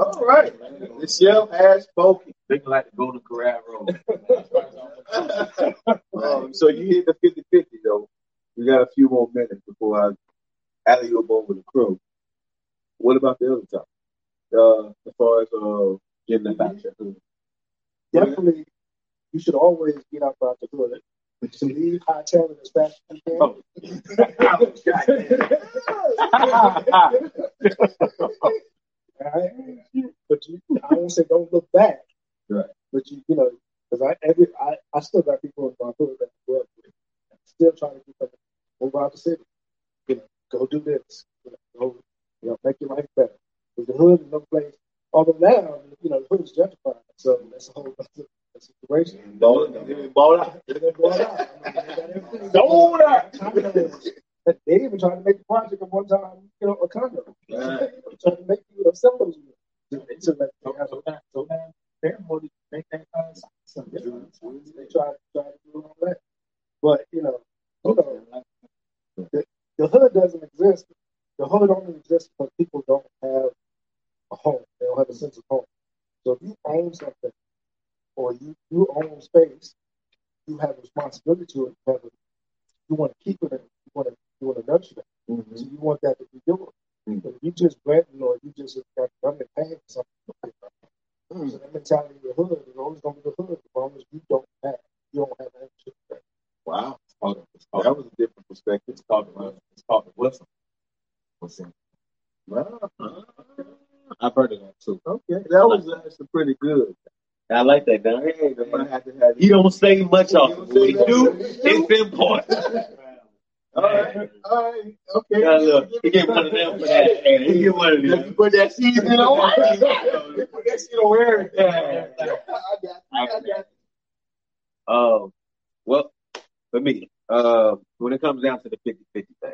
All right. The chef has spoken. They like the Golden Corral Road. Um, so you hit the 50 50 though. We got a few more minutes before I alley oop over the crew. What about the other top? Uh, as far as uh, getting the back. Definitely, you should always get out about the hood. To leave hightail as fast as you can. Right? But you, I won't say don't look back. Right. But you, you know, because I every I, I still got people in my hood that I grew up with, still trying to get them move out the city. You know, go do this. You know, go, you know, make your life better. Because the hood is no place. Although now, you know, the hood is gentrified, so that's a whole other situation. Ball, ball out. They're gonna blow out. Mean, they even tried to make the project at one time, you know, a condo. Right. Trying to make you those units. They took that- So, now, so now, Paramore did make that kind of sense. They tried, tried to do all that. But, you know, you know, the, the hood doesn't exist. The hood only exists because people don't have a home. They don't have a sense of home. So if you own something or you, you own space, you have responsibility to it. You, have a, you want to keep it and you want to you want to nurture it. So you want that to be yours. Mhm. But if you just renting or you just got government paying for something, so that mentality of the hood is always going to be the hood as long as you don't have you don't have ownership. that. Wow. It's called, That was a different perspective. it's called, the- it's called the Wilson. Wilson. Wow. I've heard of that too. Okay. That was actually pretty good. I like that. Hey, man. gonna have to have He don't say much off. don't What he do, it's important. All right. All right. Okay. Yeah, look, he get one of them for that. He get one of them. put that seasoning on. Put that shit on everything. I got. I got. Um, well, for me, Uh, when it comes down to the 50-50 thing,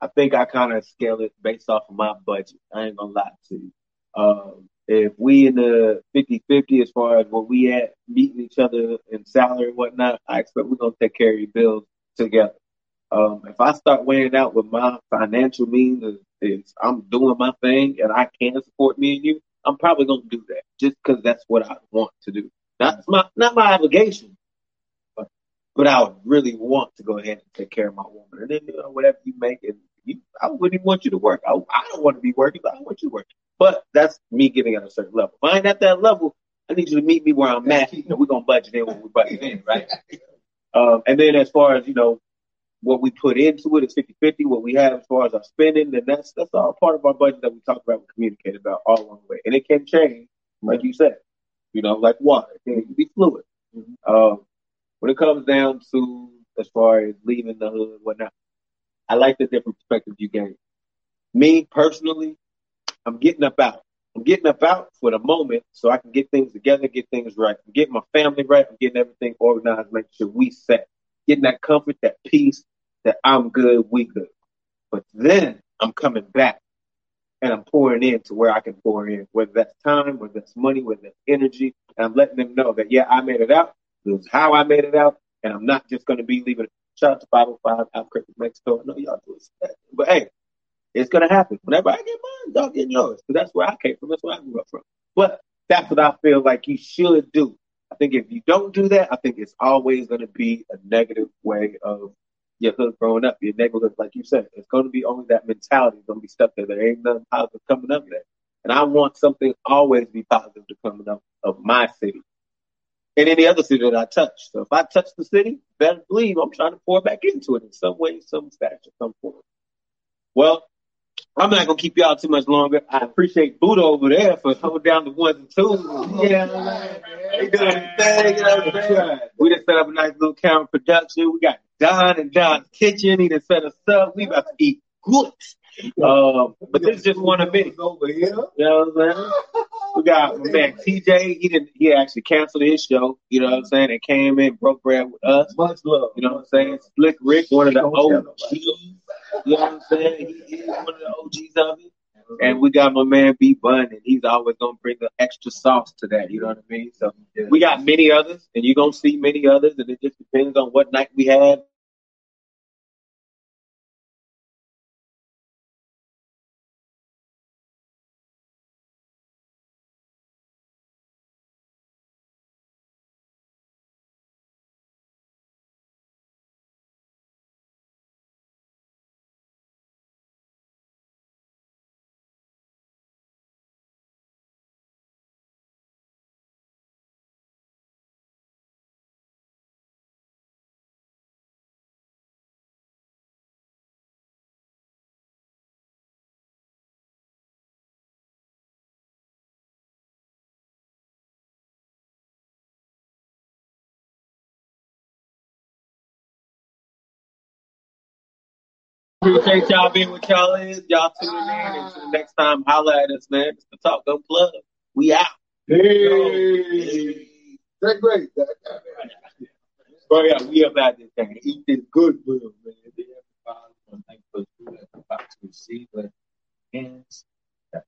I think I kind of scale it based off of my budget. I ain't gonna lie to you. Um, if we in the 50-50 as far as where we at, meeting each other in salary and whatnot, I expect we're gonna take care of your bills together. Um, if I start weighing out with my financial means is, is I'm doing my thing and I can support me and you, I'm probably gonna do that just because that's what I want to do. Not my not my obligation, but but I would really want to go ahead and take care of my woman. And then you know, whatever you make, and you, I wouldn't even want you to work. I, I don't want to be working, but I want you to work. But that's me getting at a certain level. If I ain't at that level, I need you to meet me where I'm at. You know, we're gonna budget in when we budget in, right? Um, and then as far as you know, what we put into it is 50-50. What we have as far as our spending, and that's that's all part of our budget that we talk about, we communicate about all along the way. And it can change, like you said, you know, like water. It can be fluid. Um, when it comes down to as far as leaving the hood, whatnot, I like the different perspectives you gave. Me personally, I'm getting up out. I'm getting up out for the moment so I can get things together, get things right. I'm getting my family right. I'm getting everything organized, making sure we set. Getting that comfort, that peace, that I'm good, we good. But then I'm coming back and I'm pouring in to where I can pour in, whether that's time, whether that's money, whether that's energy. And I'm letting them know that, yeah, I made it out. This is how I made it out. And I'm not just going to be leaving. Shout out to 505 Albuquerque, Mexico. I know y'all do it. But hey, it's to happen. Whenever I get mine, y'all get yours. Because that's where I came from. That's where I grew up from. But that's what I feel like you should do. I think if you don't do that, I think it's always to be a negative way of your hood growing up, your neighborhood, like you said. It's to be only that mentality It's to be stuck there. There ain't nothing positive coming up there. And I want something always be positive to come up of my city and any other city that I touch. So if I touch the city, better believe I'm trying to pour back into it in some way, some fashion, some form. Well, I'm not gonna keep y'all too much longer. I appreciate Buddha over there for holding down the ones and twos. Yeah, they doing the thing. You know what I'm saying? We just set up a nice little camera production. We got Don and Don's kitchen. He just set us up. We about to eat good. Um, but this is just one of many. Over here. You know what I'm saying? We got my man TJ. He didn't. He actually canceled his show. You know what I'm saying? And came in, broke bread with us. Much love. You know what I'm saying? Slick Rick, one of the OGs. You know what I'm saying? He is one of the OGs of it. And we got my man B Bun, and he's always gonna bring the extra sauce to that. You know what I mean? So we got many others, and you're gonna see many others, and it just depends on what night we have. Appreciate y'all being with y'all is. Y'all tuning in. Until next time, holla at us, man. It's the Talk Go Plug. We out. Hey. Great. That, that, that. Bro, yeah, we about this thing. Eat this good man. They have to follow for that's about to receive, but hands, that's